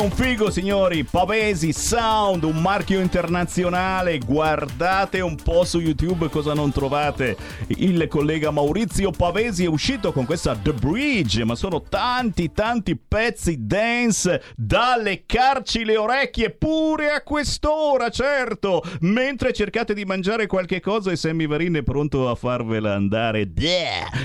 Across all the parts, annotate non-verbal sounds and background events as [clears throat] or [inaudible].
Questo un figo, signori. Pavesi Sound, un marchio internazionale. Guardate un po' su YouTube cosa non trovate. Il collega Maurizio Pavesi è uscito con questa The Bridge, ma sono tanti, tanti pezzi dance da leccarci le orecchie pure a quest'ora, certo. Mentre cercate di mangiare qualche cosa e Sammy Varin è pronto a farvela andare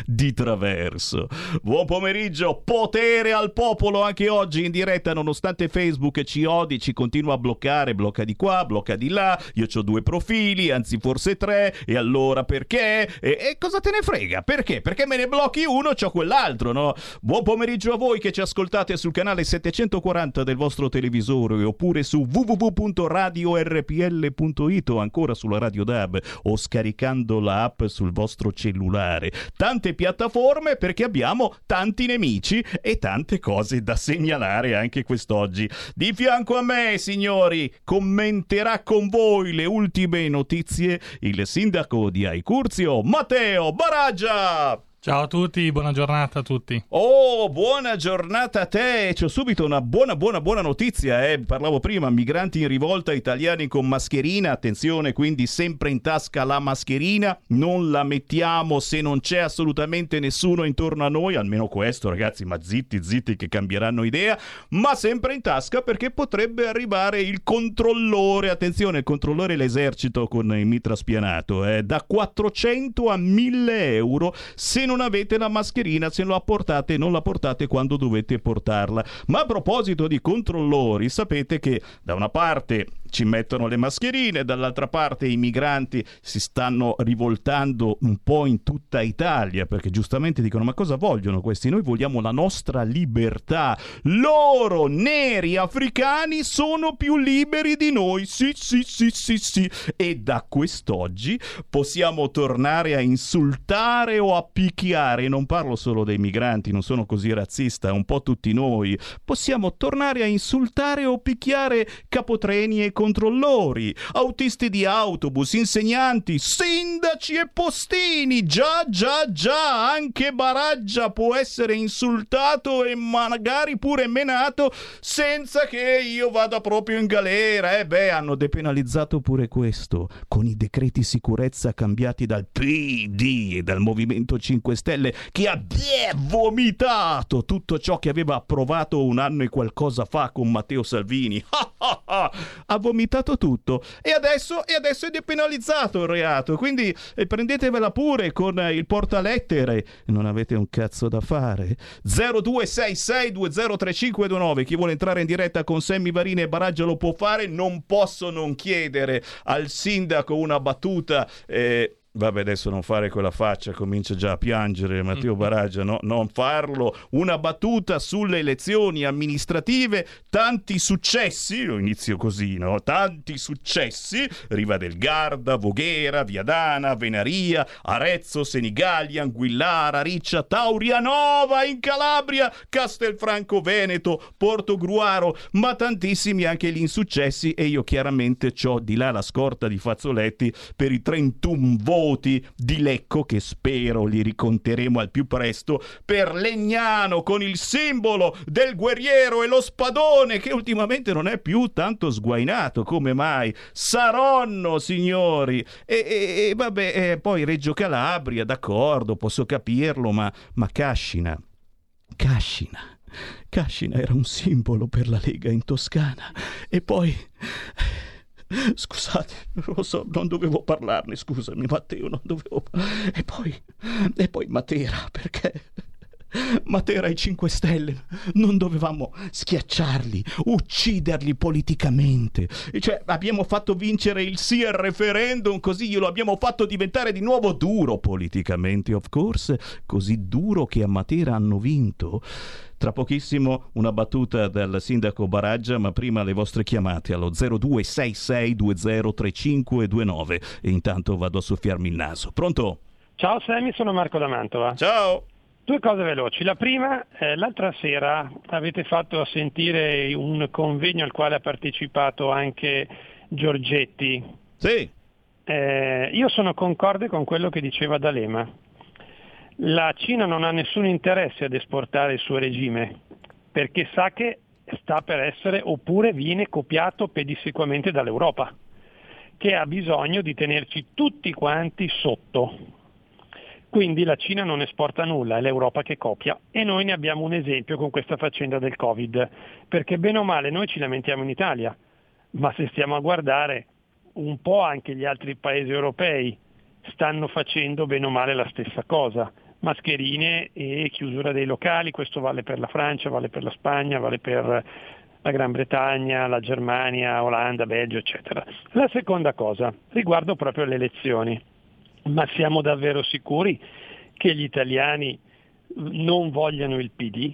di traverso. Buon pomeriggio, potere al popolo anche oggi in diretta nonostante nonostante Facebook ci odi, ci continua a bloccare, blocca di qua, blocca di là, io ho due profili, anzi forse tre, e allora perché? E, e cosa te ne frega? Perché? Perché me ne blocchi uno, c'ho quell'altro, no? Buon pomeriggio a voi che ci ascoltate sul canale 740 del vostro televisore oppure su www.radiorpl.it o ancora sulla Radio DAB o scaricando l'app sul vostro cellulare. Tante piattaforme perché abbiamo tanti nemici e tante cose da segnalare anche quest'oggi quest'oggi. Di fianco a me, signori, commenterà con voi le ultime notizie il sindaco di Aicurzio, Matteo Baraggia. Ciao a tutti, buona giornata a tutti. Oh, buona giornata a te. C'ho subito una buona, buona, buona notizia. Eh. Parlavo prima, migranti in rivolta, italiani con mascherina. Attenzione, quindi sempre in tasca la mascherina. Non la mettiamo se non c'è assolutamente nessuno intorno a noi. Almeno questo, ragazzi, ma zitti, zitti che cambieranno idea. Ma sempre in tasca perché potrebbe arrivare il controllore. Attenzione, il controllore è l'esercito con il mitra spianato. Eh. Da 400 a 1000 euro se non non avete la mascherina, se la portate non la portate quando dovete portarla. Ma a proposito di controllori, sapete che da una parte ci mettono le mascherine, dall'altra parte i migranti si stanno rivoltando un po' in tutta Italia perché giustamente dicono ma cosa vogliono questi? Noi vogliamo la nostra libertà. Loro, neri africani, sono più liberi di noi. Sì, sì, sì, sì, sì. E da quest'oggi possiamo tornare a insultare o a picchiare. Non parlo solo dei migranti, non sono così razzista, un po' tutti noi. Possiamo tornare a insultare o picchiare capotreni e controllori, autisti di autobus, insegnanti, sindaci e postini. Già, già, già, anche Baraggia può essere insultato e magari pure menato senza che io vada proprio in galera. Eh beh, hanno depenalizzato pure questo con i decreti sicurezza cambiati dal PD e dal Movimento 5 Stelle che ha vomitato tutto ciò che aveva approvato un anno e qualcosa fa con Matteo Salvini. [laughs] ha vomitato tutto e adesso, e adesso è depenalizzato il reato, quindi eh, prendetevela pure con il portalettere, non avete un cazzo da fare. 0266203529, chi vuole entrare in diretta con Sammy Varini e Baraggia lo può fare, non posso non chiedere al sindaco una battuta. Eh, Vabbè, adesso non fare quella faccia, comincia già a piangere Matteo Baraggia, no? non farlo. Una battuta sulle elezioni amministrative, tanti successi, lo inizio così, no? Tanti successi, Riva del Garda, Voghera, Viadana, Venaria, Arezzo, Senigallia, Anguillara, Riccia, Taurianova in Calabria, Castelfranco Veneto, Porto Gruaro, ma tantissimi anche gli insuccessi e io chiaramente ho di là la scorta di fazzoletti per i 31 voti voti di Lecco che spero li riconteremo al più presto per Legnano con il simbolo del guerriero e lo spadone che ultimamente non è più tanto sguainato come mai. Saronno signori! E, e, e vabbè e poi Reggio Calabria d'accordo posso capirlo ma, ma Cascina Cascina Cascina era un simbolo per la Lega in Toscana. E poi [laughs] Scusate, lo so, non dovevo parlarne, scusami Matteo, non dovevo... E poi... E poi Matera, perché... Matera e 5 Stelle, non dovevamo schiacciarli, ucciderli politicamente. Cioè, abbiamo fatto vincere il sì al referendum, così glielo abbiamo fatto diventare di nuovo duro politicamente, of course, così duro che a Matera hanno vinto. Tra pochissimo una battuta del sindaco Baraggia, ma prima le vostre chiamate allo 0266203529 e intanto vado a soffiarmi il naso. Pronto? Ciao Sammy, sono Marco da Mantova. Ciao. Due cose veloci. La prima, eh, l'altra sera avete fatto sentire un convegno al quale ha partecipato anche Giorgetti. Sì. Eh, io sono concorde con quello che diceva D'Alema la Cina non ha nessun interesse ad esportare il suo regime perché sa che sta per essere oppure viene copiato pedissequamente dall'Europa, che ha bisogno di tenerci tutti quanti sotto. Quindi la Cina non esporta nulla, è l'Europa che copia. E noi ne abbiamo un esempio con questa faccenda del Covid, perché bene o male noi ci lamentiamo in Italia, ma se stiamo a guardare un po' anche gli altri paesi europei stanno facendo bene o male la stessa cosa. Mascherine e chiusura dei locali, questo vale per la Francia, vale per la Spagna, vale per la Gran Bretagna, la Germania, Olanda, Belgio, eccetera. La seconda cosa, riguardo proprio le elezioni, ma siamo davvero sicuri che gli italiani non vogliano il PD?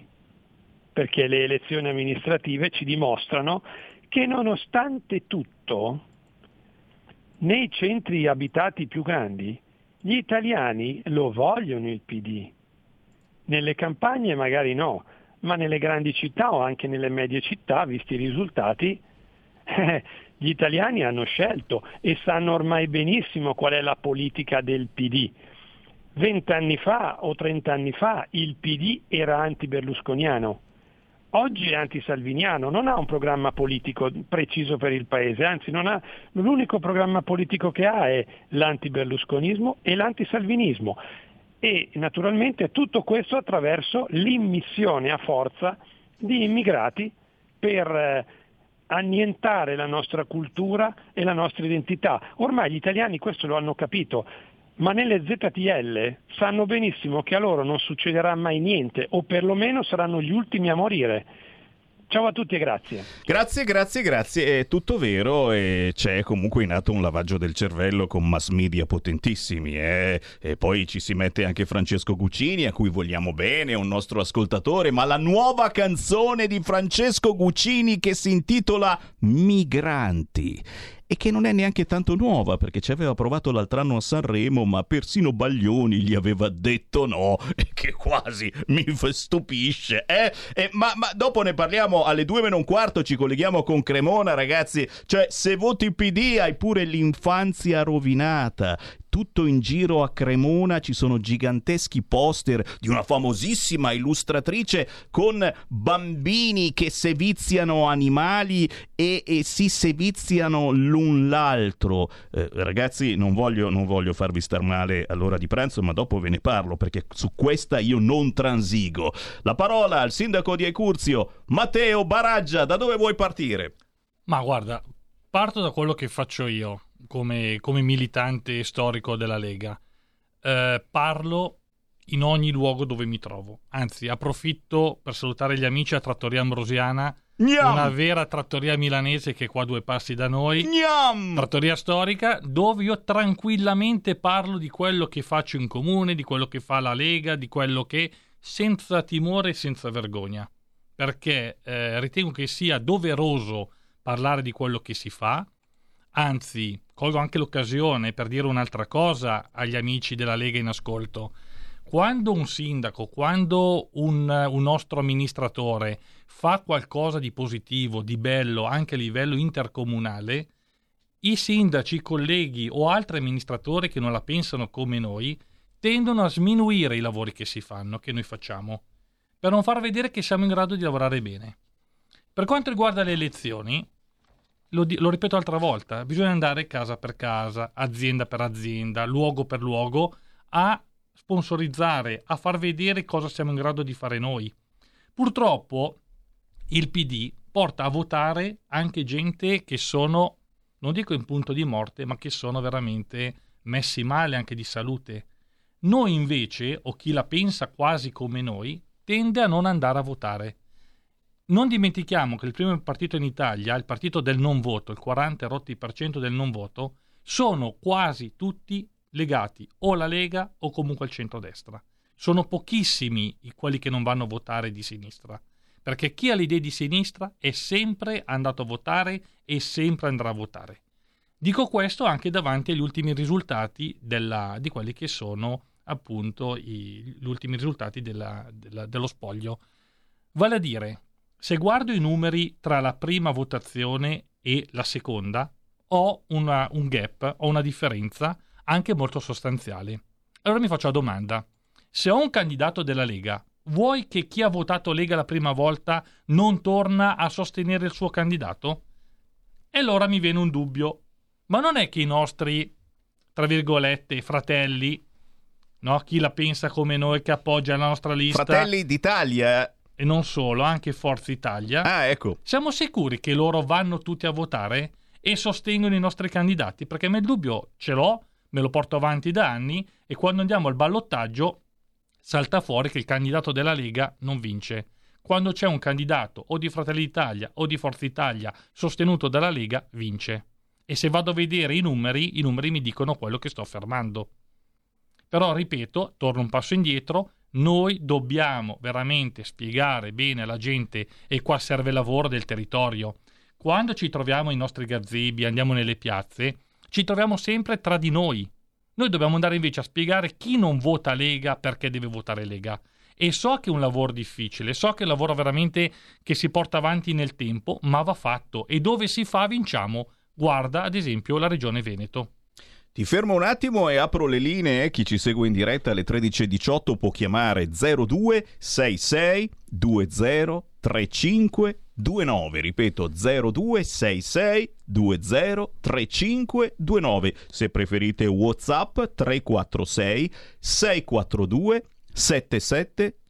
Perché le elezioni amministrative ci dimostrano che nonostante tutto, nei centri abitati più grandi, gli italiani lo vogliono il PD. Nelle campagne magari no, ma nelle grandi città o anche nelle medie città, visti i risultati, [laughs] eh, gli italiani hanno scelto e sanno ormai benissimo qual è la politica del PD. Vent'anni fa o trent'anni fa il PD era anti-berlusconiano, oggi è anti-salviniano, non ha un programma politico preciso per il Paese, anzi ha, l'unico programma politico che ha è l'anti-berlusconismo e l'anti-salvinismo e naturalmente tutto questo attraverso l'immissione a forza di immigrati per eh, annientare la nostra cultura e la nostra identità. Ormai gli italiani questo lo hanno capito, ma nelle ZTL sanno benissimo che a loro non succederà mai niente o perlomeno saranno gli ultimi a morire Ciao a tutti e grazie. Grazie, grazie, grazie. È tutto vero e c'è comunque in atto un lavaggio del cervello con mass media potentissimi. Eh? E poi ci si mette anche Francesco Guccini, a cui vogliamo bene, un nostro ascoltatore, ma la nuova canzone di Francesco Guccini che si intitola Migranti e che non è neanche tanto nuova perché ci aveva provato l'altro anno a Sanremo ma persino Baglioni gli aveva detto no e che quasi mi stupisce eh? eh ma, ma, dopo ne parliamo alle due meno un quarto ci colleghiamo con Cremona ragazzi cioè se voti PD hai pure l'infanzia rovinata tutto in giro a Cremona ci sono giganteschi poster di una famosissima illustratrice con bambini che seviziano animali e, e si seviziano l'un l'altro. Eh, ragazzi, non voglio, non voglio farvi star male all'ora di pranzo, ma dopo ve ne parlo perché su questa io non transigo. La parola al sindaco di Ecurzio, Matteo Baraggia, da dove vuoi partire? Ma guarda, parto da quello che faccio io come, come militante storico della Lega. Eh, parlo in ogni luogo dove mi trovo. Anzi, approfitto per salutare gli amici a Trattoria Ambrosiana, Gnam! una vera trattoria milanese che è qua due passi da noi. Gnam! Trattoria storica, dove io tranquillamente parlo di quello che faccio in comune, di quello che fa la Lega, di quello che senza timore e senza vergogna. Perché eh, ritengo che sia doveroso parlare di quello che si fa, anzi colgo anche l'occasione per dire un'altra cosa agli amici della Lega in ascolto. Quando un sindaco, quando un, un nostro amministratore fa qualcosa di positivo, di bello, anche a livello intercomunale, i sindaci, i colleghi o altri amministratori che non la pensano come noi tendono a sminuire i lavori che si fanno, che noi facciamo, per non far vedere che siamo in grado di lavorare bene. Per quanto riguarda le elezioni, lo, lo, ripeto altra volta, bisogna andare casa per casa, azienda per azienda, luogo per luogo, a sponsorizzare, a far vedere cosa siamo in grado di fare noi. Purtroppo il PD porta a votare anche gente che sono, non dico in punto di morte, ma che sono veramente messi male anche di salute. Noi invece, o chi la pensa quasi come noi, tende a non andare a votare non dimentichiamo che il primo partito in Italia, il partito del non voto, il 40 rotti per cento del non voto, sono quasi tutti legati o alla Lega o comunque al centrodestra. Sono pochissimi quelli che non vanno a votare di sinistra, perché chi ha le idee di sinistra è sempre andato a votare e sempre andrà a votare. Dico questo anche davanti agli ultimi risultati della, di quelli che sono appunto i, gli ultimi risultati della, della, dello spoglio. Vale a dire, se guardo i numeri tra la prima votazione e la seconda, ho una, un gap, ho una differenza anche molto sostanziale. Allora mi faccio la domanda, se ho un candidato della Lega, vuoi che chi ha votato Lega la prima volta non torna a sostenere il suo candidato? E allora mi viene un dubbio, ma non è che i nostri, tra virgolette, fratelli, no? chi la pensa come noi che appoggia la nostra lista... Fratelli d'Italia e non solo, anche Forza Italia. Ah, ecco. Siamo sicuri che loro vanno tutti a votare e sostengono i nostri candidati? Perché me il dubbio ce l'ho, me lo porto avanti da anni e quando andiamo al ballottaggio salta fuori che il candidato della Lega non vince. Quando c'è un candidato o di Fratelli d'Italia o di Forza Italia sostenuto dalla Lega, vince. E se vado a vedere i numeri, i numeri mi dicono quello che sto affermando. Però, ripeto, torno un passo indietro, noi dobbiamo veramente spiegare bene alla gente, e qua serve il lavoro del territorio. Quando ci troviamo i nostri gazebi, andiamo nelle piazze, ci troviamo sempre tra di noi. Noi dobbiamo andare invece a spiegare chi non vota Lega perché deve votare Lega. E so che è un lavoro difficile, so che è un lavoro veramente che si porta avanti nel tempo, ma va fatto. E dove si fa vinciamo. Guarda ad esempio la regione Veneto. Ti fermo un attimo e apro le linee. Chi ci segue in diretta alle 13.18 può chiamare 0266 20 35 29. Ripeto 0266 20 35 29. Se preferite WhatsApp 346 642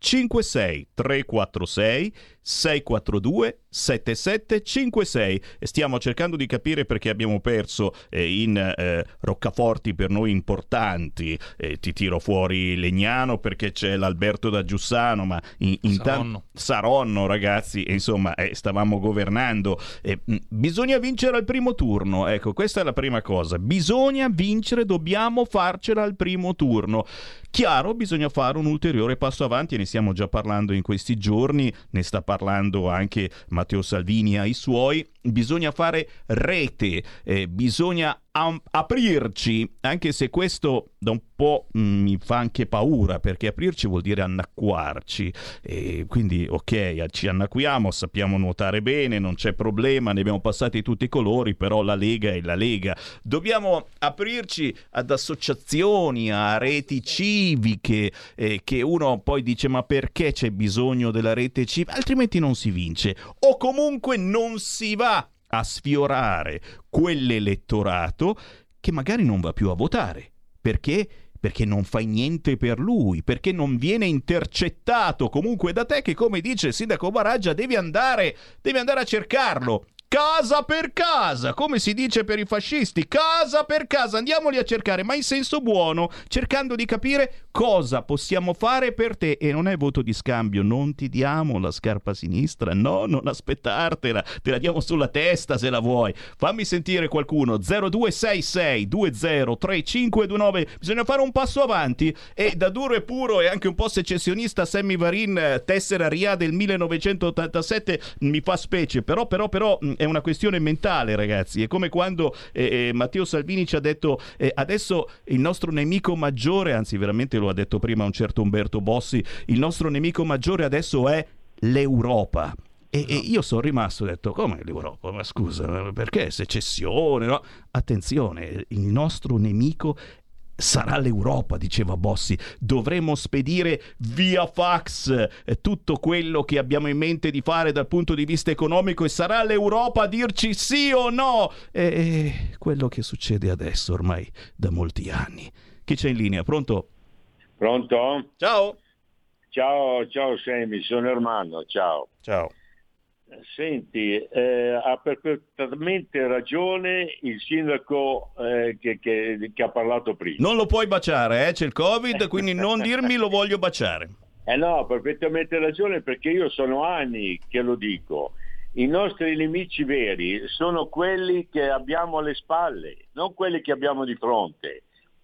7756 346 642 7756 e stiamo cercando di capire perché abbiamo perso eh, in eh, roccaforti per noi importanti. Eh, ti tiro fuori Legnano perché c'è l'Alberto da Giussano ma in, in Saronno. Ta- Saronno ragazzi. Insomma eh, stavamo governando. Mh, bisogna vincere al primo turno. Ecco questa è la prima cosa. Bisogna vincere dobbiamo farcela al primo turno. Chiaro bisogna fare un ulteriore passo avanti e ne stiamo già parlando in questi giorni ne sta parlando anche Matteo Salvini ai suoi, bisogna fare rete, eh, bisogna am- aprirci, anche se questo da un po' mi fa anche paura, perché aprirci vuol dire annacquarci, e quindi ok, ci annacquiamo, sappiamo nuotare bene, non c'è problema, ne abbiamo passati tutti i colori, però la Lega è la Lega. Dobbiamo aprirci ad associazioni, a reti civiche, eh, che uno poi dice ma perché c'è bisogno della rete civica? Altrimenti non si vince, o comunque non si va a sfiorare quell'elettorato che magari non va più a votare. Perché? Perché non fai niente per lui, perché non viene intercettato comunque da te che come dice il sindaco Baraggia devi andare, devi andare a cercarlo casa per casa, come si dice per i fascisti, casa per casa, andiamoli a cercare, ma in senso buono, cercando di capire cosa possiamo fare per te. E non è voto di scambio, non ti diamo la scarpa sinistra, no, non aspettartela, te la diamo sulla testa se la vuoi. Fammi sentire qualcuno 0266 203529, bisogna fare un passo avanti. E da duro e puro e anche un po' secessionista Sammy Varin tessera RIA del 1987 mi fa specie, però però però è una questione mentale, ragazzi. È come quando eh, eh, Matteo Salvini ci ha detto eh, adesso il nostro nemico maggiore, anzi veramente lo ha detto prima un certo Umberto Bossi, il nostro nemico maggiore adesso è l'Europa. E, e, io sono rimasto e ho detto, come l'Europa? Ma scusa, perché secessione? No? Attenzione, il nostro nemico sarà l'Europa, diceva Bossi. Dovremo spedire via fax eh, tutto quello che abbiamo in mente di fare dal punto di vista economico e sarà l'Europa a dirci sì o no. E quello che succede adesso ormai da molti anni. Chi c'è in linea? Pronto? Pronto? Ciao. Ciao, ciao Semi, sono Ermanno, ciao. Ciao. Senti, eh, ha perfettamente ragione il sindaco eh, che, che, che, ha parlato prima. Non lo puoi baciare, eh? c'è il Covid, quindi non [laughs] dirmi lo voglio baciare. Eh no, ha perfettamente ragione perché io sono anni che lo dico. I nostri nemici veri sono quelli che abbiamo alle spalle, non quelli che abbiamo di fronte.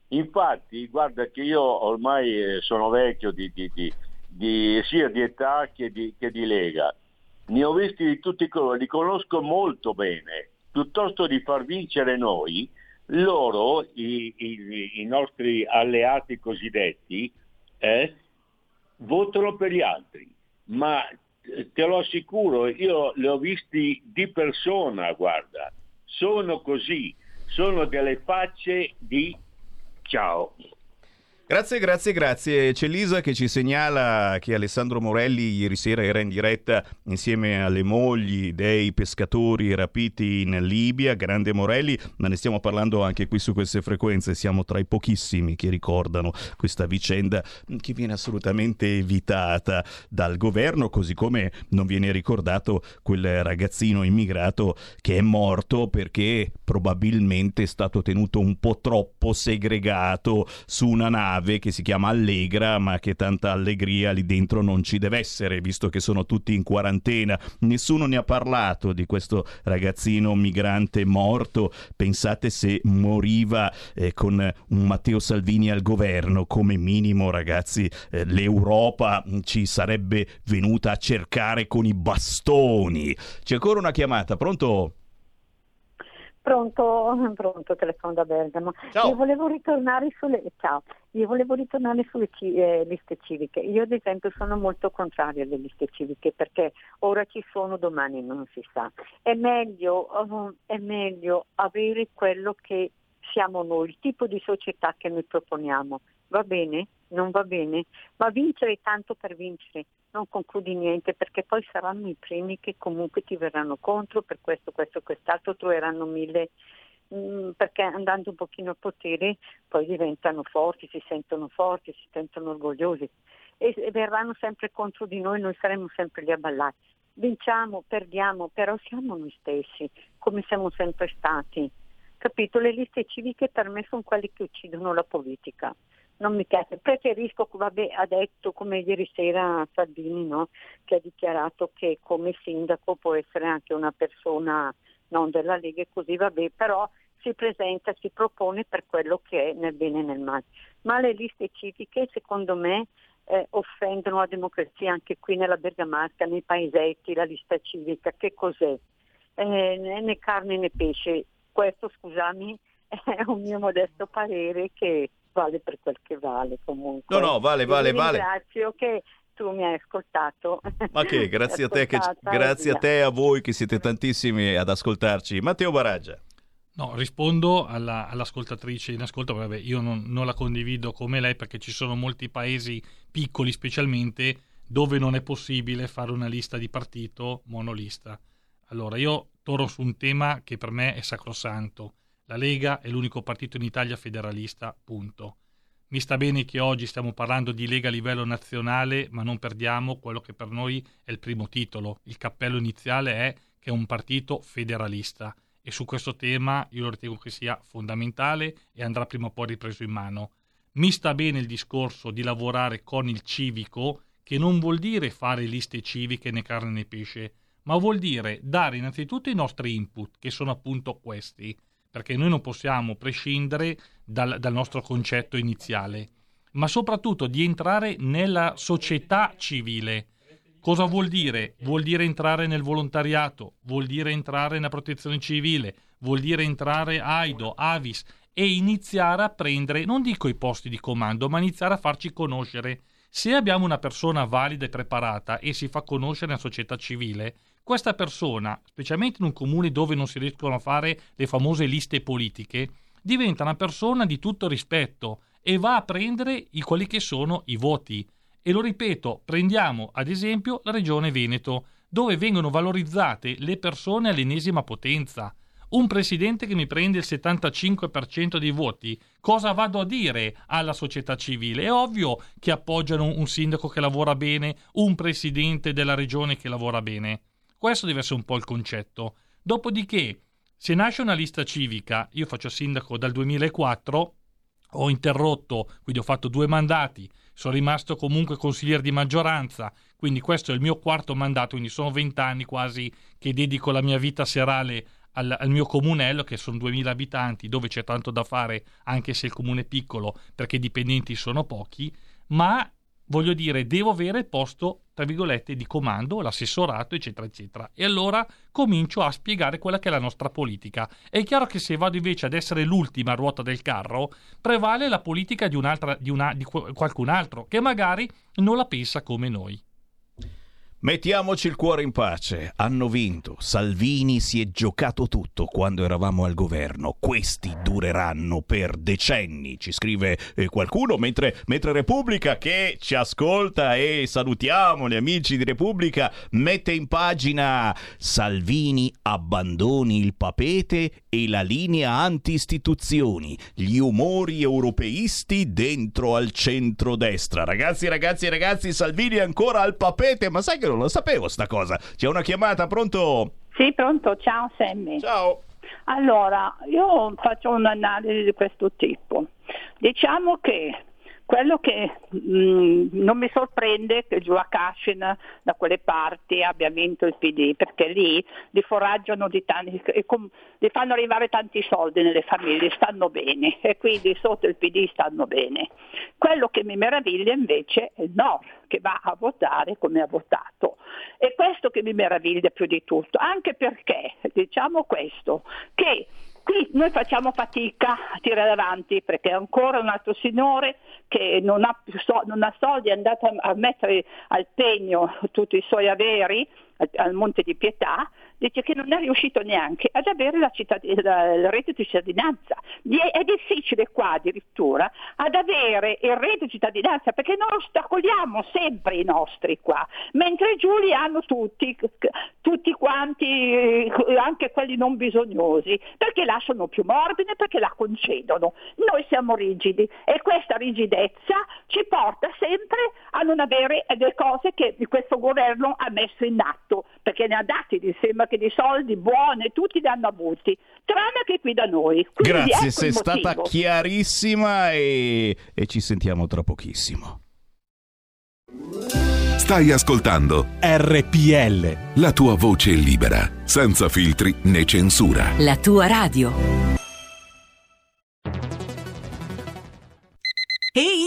Infatti, guarda che io ormai eh, sono vecchio di, di, di, di sia di età che di, che di lega ne ho visti di tutti i colori, li conosco molto bene. Piuttosto di far vincere noi, loro, i, i, i nostri alleati cosiddetti, eh, votano per gli altri. Ma eh, te lo assicuro, io li ho visti di persona, guarda, sono così, sono delle facce di ciao. Grazie, grazie, grazie. C'è Lisa che ci segnala che Alessandro Morelli ieri sera era in diretta insieme alle mogli dei pescatori rapiti in Libia. Grande Morelli, ma ne stiamo parlando anche qui su queste frequenze. Siamo tra i pochissimi che ricordano questa vicenda che viene assolutamente evitata dal governo, così come non viene ricordato quel ragazzino immigrato che è morto perché probabilmente è stato tenuto un po' troppo segregato su una nave nave che si chiama Allegra, ma che tanta allegria lì dentro non ci deve essere, visto che sono tutti in quarantena. Nessuno ne ha parlato di questo ragazzino migrante morto. Pensate se moriva eh, con un Matteo Salvini al governo, come minimo, ragazzi, eh, l'Europa ci sarebbe venuta a cercare con i bastoni. C'è ancora una chiamata, pronto? Pronto, [laughs] pronto, telefono da Bergamo. Ciao. Io volevo ritornare sulle, ciao, io volevo ritornare sulle eh, liste civiche. Io ad esempio sono molto contraria alle liste civiche perché ora ci sono, domani non si sa. È meglio, uh, è meglio avere quello che siamo noi, il tipo di società che noi proponiamo. Va bene? Non va bene? Ma vincere tanto per vincere, non concludi niente perché poi saranno i primi che comunque ti verranno contro per questo, questo, quest'altro, troveranno mille mm, perché andando un pochino al potere poi diventano forti, si sentono forti, si sentono orgogliosi e, e verranno sempre contro di noi, noi saremo sempre lì a ballare. Vinciamo, perdiamo, però siamo noi stessi, come siamo sempre stati. Capito? Le liste civiche per me sono quelle che uccidono la politica non mi piace. Preferisco, vabbè, ha detto come ieri sera Salvini, no? che ha dichiarato che come sindaco può essere anche una persona non della Lega e così, vabbè, però si presenta, si propone per quello che è nel bene e nel male. Ma le liste civiche, secondo me, eh, offendono la democrazia anche qui nella Bergamasca, nei paesetti, la lista civica, che cos'è? Eh, né carne né pesce. Questo, scusami, [laughs] è un mio modesto parere che vale per quel che vale comunque. No, no, vale, vale, vale. Ringrazio che tu mi hai ascoltato. [laughs] Ma che, grazie a te, che, grazie a te e a voi che siete tantissimi ad ascoltarci. Matteo Baraggia. No, rispondo alla, all'ascoltatrice in ascolto, vabbè, io non, non, la condivido come lei perché ci sono molti paesi piccoli specialmente dove non è possibile fare una lista di partito monolista. Allora, io torno su un tema che per me è sacrosanto. La Lega è l'unico partito in Italia federalista, punto. Mi sta bene che oggi stiamo parlando di Lega a livello nazionale, ma non perdiamo quello che per noi è il primo titolo. Il cappello iniziale è che è un partito federalista e su questo tema io lo ritengo che sia fondamentale e andrà prima o poi ripreso in mano. Mi sta bene il discorso di lavorare con il civico, che non vuol dire fare liste civiche né carne né pesce, ma vuol dire dare innanzitutto i nostri input, che sono appunto questi perché noi non possiamo prescindere dal, dal nostro concetto iniziale, ma soprattutto di entrare nella società civile. Cosa vuol dire? Vuol dire entrare nel volontariato, vuol dire entrare nella protezione civile, vuol dire entrare AIDO, Avis e iniziare a prendere, non dico i posti di comando, ma iniziare a farci conoscere. Se abbiamo una persona valida e preparata e si fa conoscere nella società civile, questa persona, specialmente in un comune dove non si riescono a fare le famose liste politiche, diventa una persona di tutto rispetto e va a prendere i, quelli che sono i voti. E lo ripeto, prendiamo ad esempio la regione Veneto, dove vengono valorizzate le persone all'ennesima potenza. Un presidente che mi prende il 75% dei voti, cosa vado a dire alla società civile? È ovvio che appoggiano un sindaco che lavora bene, un presidente della regione che lavora bene. Questo deve essere un po' il concetto. Dopodiché, se nasce una lista civica, io faccio sindaco dal 2004, ho interrotto, quindi ho fatto due mandati, sono rimasto comunque consigliere di maggioranza, quindi questo è il mio quarto mandato, quindi sono vent'anni quasi che dedico la mia vita serale al, al, mio comunello, che sono 2000 abitanti, dove c'è tanto da fare, anche se il comune è piccolo, perché i dipendenti sono pochi, ma voglio dire, devo avere il posto, tra virgolette, di comando, l'assessorato, eccetera, eccetera. E allora comincio a spiegare quella che è la nostra politica. È chiaro che se vado invece ad essere l'ultima ruota del carro, prevale la politica di, di, una, di qualcun altro, che magari non la pensa come noi. Mettiamoci il cuore in pace. Hanno vinto. Salvini si è giocato tutto quando eravamo al governo. Questi dureranno per decenni, ci scrive eh, qualcuno, mentre, mentre Repubblica che ci ascolta e salutiamo gli amici di Repubblica mette in pagina Salvini abbandoni il papete e la linea anti-istituzioni. Gli umori europeisti dentro al centro-destra. Ragazzi, ragazzi, ragazzi, Salvini è ancora al papete, ma sai che non lo sapevo sta cosa. C'è una chiamata, pronto? Sì, pronto, ciao Sammy. Ciao. Allora, io faccio un'analisi di questo tipo. Diciamo che quello che mh, mm, non mi sorprende che giù a Cascina da quelle parti abbia vinto il PD, perché lì li foraggiano di tanti, e com- li fanno arrivare tanti soldi nelle famiglie, stanno bene e quindi sotto il PD stanno bene. Quello che mi meraviglia invece è il Nord, che va a votare come ha votato. E questo che mi meraviglia più di tutto, anche perché, diciamo questo, che Qui noi facciamo fatica a tirare avanti perché ancora un altro signore che non ha, so, non ha soldi è andato a, a mettere al pegno tutti i suoi averi al, al Monte di Pietà dice che non è riuscito neanche ad avere la, cittad- la, il reddito di cittadinanza. È difficile qua addirittura ad avere il reddito di cittadinanza perché noi ostacoliamo sempre i nostri qua, mentre giù li hanno tutti, tutti quanti, anche quelli non bisognosi, perché là sono più morbidi, perché la concedono. Noi siamo rigidi e questa rigidezza ci porta sempre a non avere le cose che questo governo ha messo in atto, perché ne ha dati, mi sembra che di soldi buoni, tutti li hanno avuti, tranne che qui da noi. Quindi Grazie, ecco sei stata chiarissima e, e ci sentiamo tra pochissimo. Stai ascoltando RPL. la tua voce libera, senza filtri né censura. La tua radio. Ehi,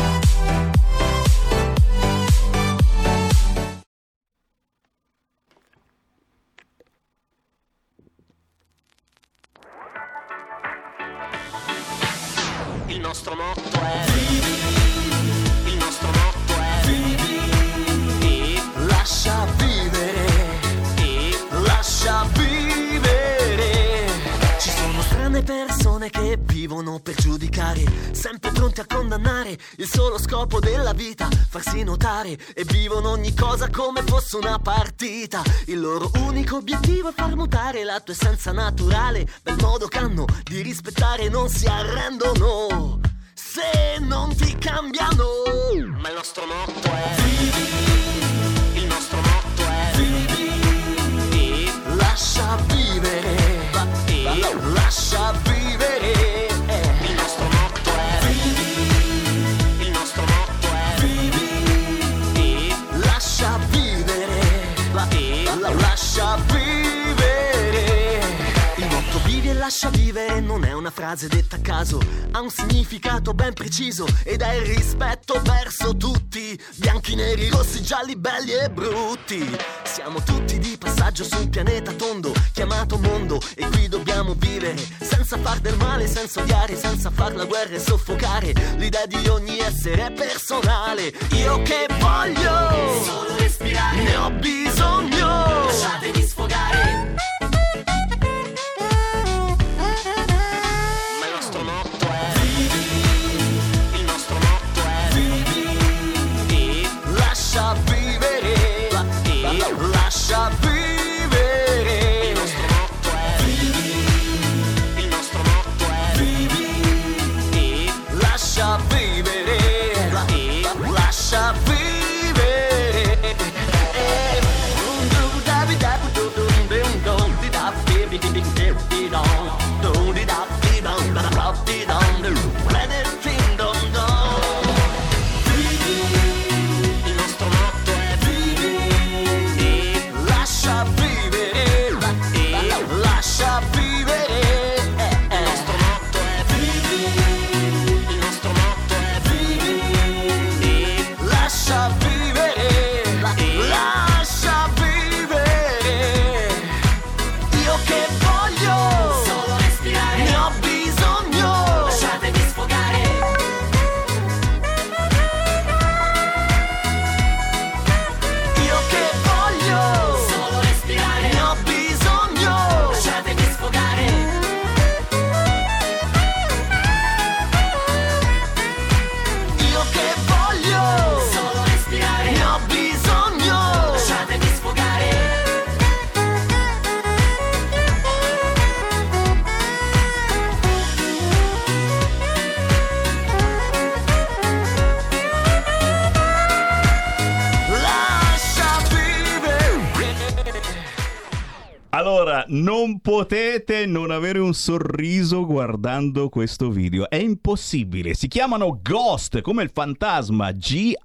Nostro motto è Il nostro motto è E lascia vivere. E lascia vivere. Ci sono strane persone che vivono per giudicare Sempre pronti a condannare Il solo scopo della vita Farsi notare E vivono ogni cosa come fosse una partita. Il loro unico obiettivo è far mutare la tua essenza naturale Bel modo che hanno di rispettare Non si arrendono se non ti cambiano. Ma il nostro motto è vivi. Il nostro motto è vivi e lascia vivere. E lascia vivere. Il nostro motto è vivi. Il nostro motto è vivi e lascia vivere. E la- lascia vivere. Il motto vivi e lascia vivere non è una frase detta a caso, ha un significato ben preciso ed è il rispetto verso tutti, bianchi, neri, rossi, gialli, belli e brutti. Siamo tutti di passaggio su un pianeta tondo chiamato mondo e qui dobbiamo vivere senza far del male, senza odiare, senza far la guerra e soffocare l'idea di ogni essere personale. Io che voglio solo respirare, ne ho bisogno. Lasciatemi Allora, non potete non avere un sorriso guardando questo video. È impossibile. Si chiamano Ghost, come il fantasma. G-H-O-S-T.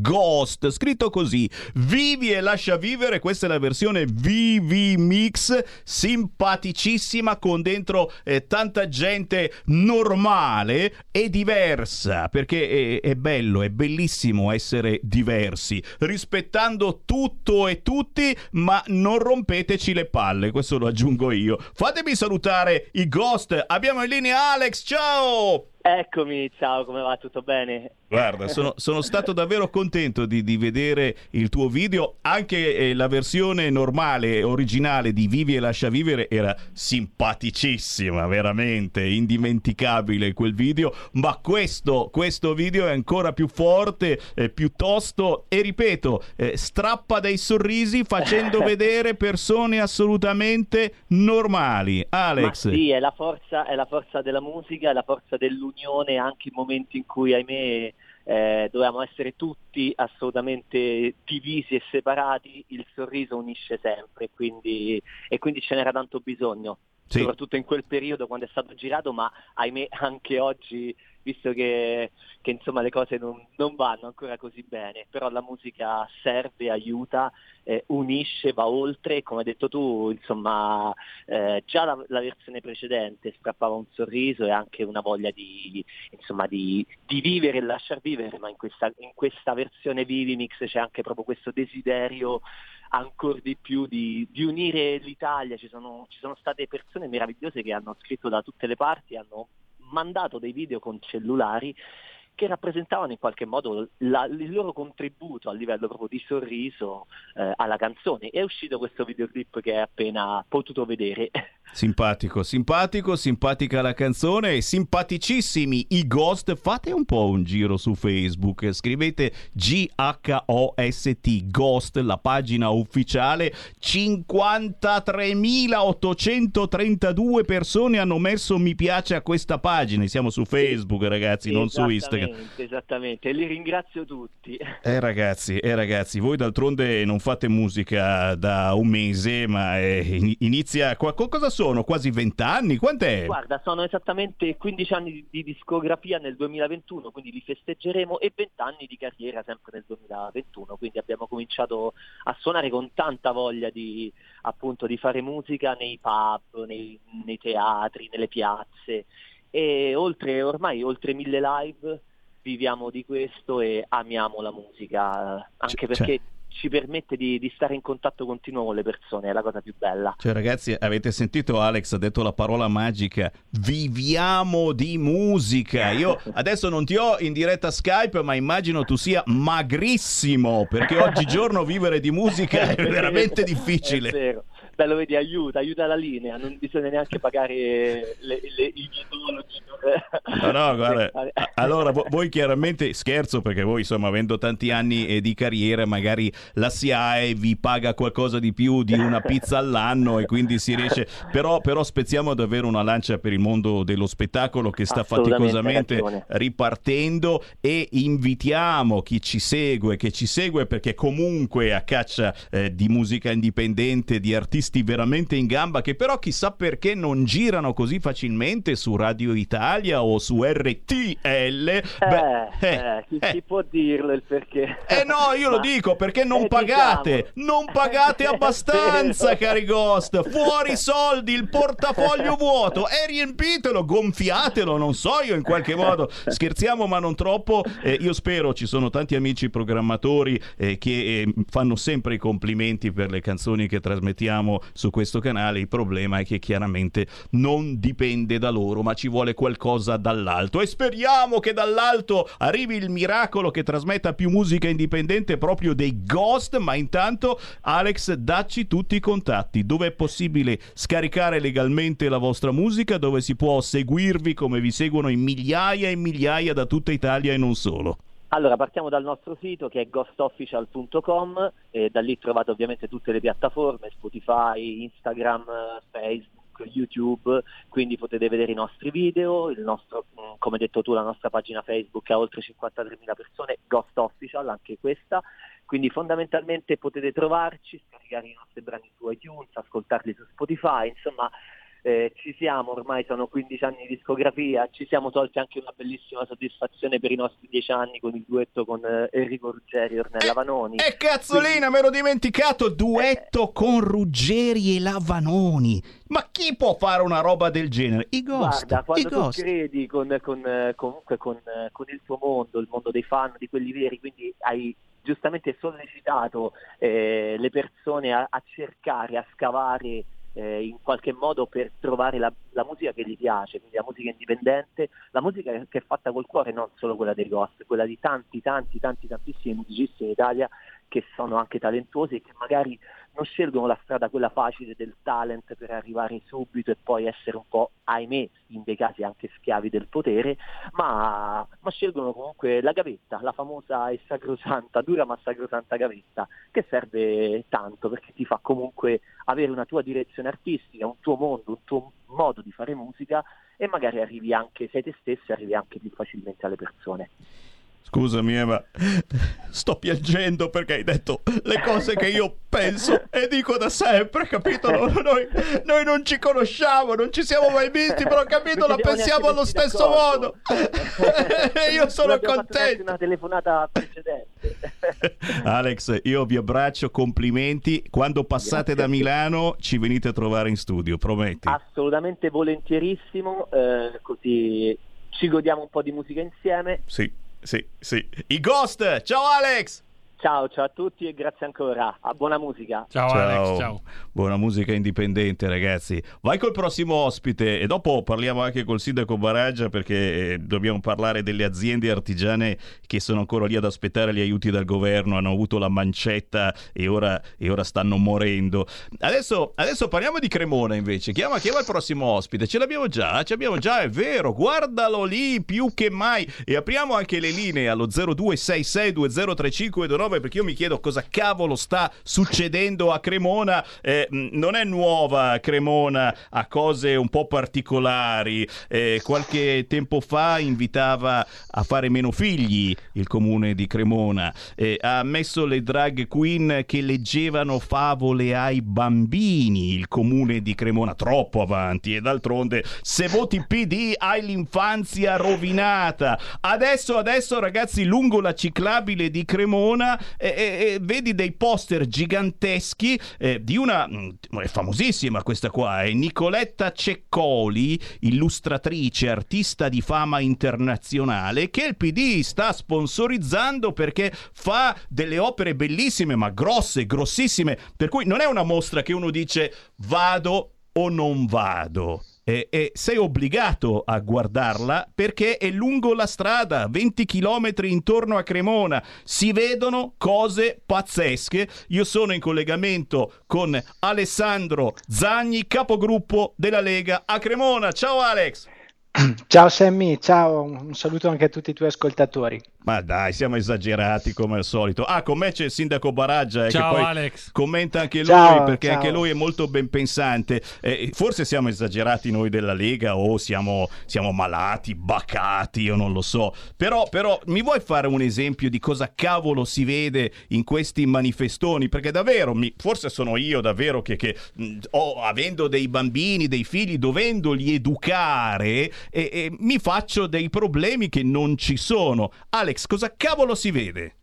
Ghost, scritto così. Vivi e lascia vivere. Questa è la versione VV Mix, simpaticissima, con dentro eh, tanta gente normale e diversa. Perché è, è bello, è bellissimo essere diversi, rispettando tutto e tutti, ma non rompeteci le palle, questo lo aggiungo io. Fatemi salutare i ghost. Abbiamo in linea Alex, ciao! Eccomi, ciao, come va? Tutto bene? Guarda, sono, sono stato davvero contento di, di vedere il tuo video. Anche eh, la versione normale, originale di Vivi e lascia vivere era simpaticissima, veramente indimenticabile quel video. Ma questo, questo video è ancora più forte, eh, più tosto e ripeto, eh, strappa dei sorrisi facendo [laughs] vedere persone assolutamente normali. Alex. Ma sì, è la, forza, è la forza della musica, è la forza dell'unione anche in momenti in cui, ahimè, eh, dovevamo essere tutti assolutamente divisi e separati, il sorriso unisce sempre quindi, e quindi ce n'era tanto bisogno, Sì. soprattutto in quel periodo quando è stato girato, ma ahimè anche oggi, visto che, che, insomma le cose non, non vanno ancora così bene, però la musica serve, aiuta, eh, unisce, va oltre, come hai detto tu, insomma eh, già la, la versione precedente strappava un sorriso e anche una voglia di, insomma, di, di vivere e lasciar vivere, ma in questa, in questa versione Vivimix c'è anche proprio questo desiderio ancora di più di, di unire l'Italia, ci sono, ci sono state persone meravigliose che hanno scritto da tutte le parti, hanno mandato dei video con cellulari che rappresentavano in qualche modo la- il loro contributo a livello proprio di sorriso eh, alla canzone. È uscito questo videoclip che hai appena potuto vedere. [laughs] Simpatico, simpatico, simpatica la canzone, simpaticissimi i Ghost. Fate un po' un giro su Facebook, scrivete G-H-O-S-T Ghost, la pagina ufficiale. 53.832 persone hanno messo mi piace a questa pagina. Siamo su Facebook, ragazzi, non su Instagram. Esattamente, Esattamente, e li ringrazio tutti. Eh ragazzi, eh ragazzi, voi d'altronde non fate musica da un mese, ma eh, in- inizia... qua- co- cosa sono? Quasi vent'anni? Quant'è? Guarda, sono esattamente 15 anni di, di discografia nel 2021, quindi li festeggeremo, e 20 anni di carriera sempre nel 2021, quindi abbiamo cominciato a suonare con tanta voglia di, appunto, di fare musica nei pub, nei, nei teatri, nelle piazze, e oltre, ormai oltre mille live viviamo di questo e amiamo la musica, anche Cioè- perché ci permette di, di stare in contatto continuo con le persone, è la cosa più bella. Cioè ragazzi, avete sentito Alex ha detto la parola magica, viviamo di musica. Io [laughs] adesso non ti ho in diretta Skype, ma immagino tu sia magrissimo, perché oggigiorno vivere di musica è [laughs] veramente difficile. È vero. Beh, lo vedi, aiuta, aiuta la linea, non bisogna neanche pagare le- le- i dietologi. No, no, guarda, [laughs] allora vo- voi chiaramente scherzo perché voi insomma avendo tanti anni eh, di carriera magari la SIAE vi paga qualcosa di più di una pizza all'anno e quindi si riesce, però, però spezziamo davvero una lancia per il mondo dello spettacolo che sta faticosamente ragione. ripartendo e invitiamo chi ci segue, che ci segue perché comunque a caccia eh, di musica indipendente, di artisti veramente in gamba che però chissà perché non girano così facilmente su Radio Italia o su RTL. Eh, Beh, eh, chi, chi può dirlo il perché? eh no, io lo [laughs] Ma- dico perché non eh, pagate, diciamo. non pagate [laughs] abbastanza, cari Ghost. Fuori soldi, il portafoglio vuoto e riempitelo, gonfiatelo, non so io in qualche modo. Scherziamo, ma non troppo. Eh, io spero ci sono tanti amici programmatori eh, che eh, fanno sempre i complimenti per le canzoni che trasmettiamo su questo canale. Il problema è che chiaramente non dipende da loro, ma ci vuole qualcosa dall'alto. E speriamo che dall'alto arrivi il miracolo che trasmetta più musica indipendente proprio dei Ghost. Ma intanto, Alex, dacci tutti i contatti dove è possibile scaricare legalmente la vostra musica, dove si può seguirvi come vi seguono in migliaia e migliaia da tutta Italia e non solo. Allora, partiamo dal nostro sito che è ghostofficial.com e da lì trovate ovviamente tutte le piattaforme, Spotify, Instagram, Facebook, YouTube, quindi potete vedere i nostri video, nostro, mh, come detto tu, la nostra pagina Facebook ha oltre 53.000 persone, Ghost Official, anche questa, Quindi fondamentalmente potete trovarci, scaricare i nostri brani su iTunes, ascoltarli su Spotify, insomma eh, ci siamo, ormai sono 15 anni di discografia, ci siamo tolti anche una bellissima soddisfazione per i nostri 10 anni con il duetto con eh, Enrico Ruggeri e Ornella Vanoni. E cazzolina, mi ero dimenticato, duetto con Ruggeri e Lavanoni. Ma chi può fare una roba del genere? I Ghost. Guarda, quando i tu Ghost. credi con, con, eh, comunque con, eh, con il tuo mondo, il mondo dei fan, di quelli veri, quindi hai giustamente sollecitato eh, le persone a, a cercare, a scavare eh, in qualche modo per trovare la, la musica che gli piace, quindi la musica indipendente, la musica che è fatta col cuore, non solo quella dei Ghost, quella di tanti, tanti, tanti, tantissimi musicisti in Italia che sono anche talentuosi e che magari non scelgono la strada quella facile del talent per arrivare subito e poi essere un po', ahimè, in dei casi anche schiavi del potere, ma, ma scelgono comunque la gavetta, la famosa e sacrosanta, dura ma sacrosanta gavetta, che serve tanto perché ti fa comunque avere una tua direzione artistica, un tuo mondo, un tuo modo di fare musica e magari arrivi anche, sei te stesso, arrivi anche più facilmente alle persone. Scusami, ma sto piangendo perché hai detto le cose che io penso e dico da sempre, capito? No, Noi, noi non ci conosciamo, non ci siamo mai visti, però capito, la siamo pensiamo allo stesso d'accordo. modo. [laughs] io sono contento. una telefonata precedente. [laughs] Alex, io vi abbraccio, complimenti. Quando passate da Milano ci venite a trovare in studio, prometti. Assolutamente volentierissimo, eh, così ci godiamo un po' di musica insieme. Sì, sì, sì. I Ghost, ciao Alex! Ciao, ciao a tutti e grazie ancora. A buona musica. Buona musica indipendente, ragazzi. Vai col prossimo ospite e dopo parliamo anche col sindaco Baraggia perché eh, dobbiamo parlare delle aziende artigiane che sono ancora lì ad aspettare gli aiuti dal governo, hanno avuto la mancetta e ora, e ora stanno morendo. Adesso, adesso parliamo di Cremona invece. Chiama, chiama il prossimo ospite. Ce l'abbiamo già, ce l'abbiamo già, è vero. Guardalo lì più che mai. E apriamo anche le linee allo 0266203529 perché io mi chiedo cosa cavolo sta succedendo a Cremona. Eh, non è nuova Cremona, ha cose un po' particolari. Eh, qualche tempo fa invitava a fare meno figli il comune di Cremona. Eh, ha ammesso le drag queen che leggevano favole ai bambini il comune di Cremona. Troppo avanti. E d'altronde, se voti PD hai l'infanzia rovinata. Adesso, adesso, ragazzi, lungo la ciclabile di Cremona eh, eh, vedi dei poster giganteschi eh, di una mm, è famosissima questa qua, è Nicoletta Ceccoli, illustratrice, artista di fama internazionale, che il PD sta sponsorizzando perché fa delle opere bellissime, ma grosse, grossissime, per cui non è una mostra che uno dice vado o non vado. E, e sei obbligato a guardarla perché è lungo la strada, 20 km intorno a Cremona, si vedono cose pazzesche. Io sono in collegamento con Alessandro Zagni, capogruppo della Lega a Cremona. Ciao Alex! [clears throat] Ciao Sammy, ciao, un saluto anche a tutti i tuoi ascoltatori. Ma dai, siamo esagerati come al solito. Ah, con me c'è il sindaco Baraggia, eh, Ciao, che poi Alex. commenta anche lui Ciao, perché ciao. anche lui è molto ben pensante. Eh, forse siamo esagerati noi della Lega o siamo, siamo malati, bacati, io non lo so. Però, però, mi vuoi fare un esempio di cosa cavolo si vede in questi manifestoni? Perché davvero, mi- forse sono io davvero che, che, mh, ho- avendo dei bambini, dei figli, dovendoli educare, e- e mi faccio dei problemi che non ci sono. Alex, cosa cavolo si vede?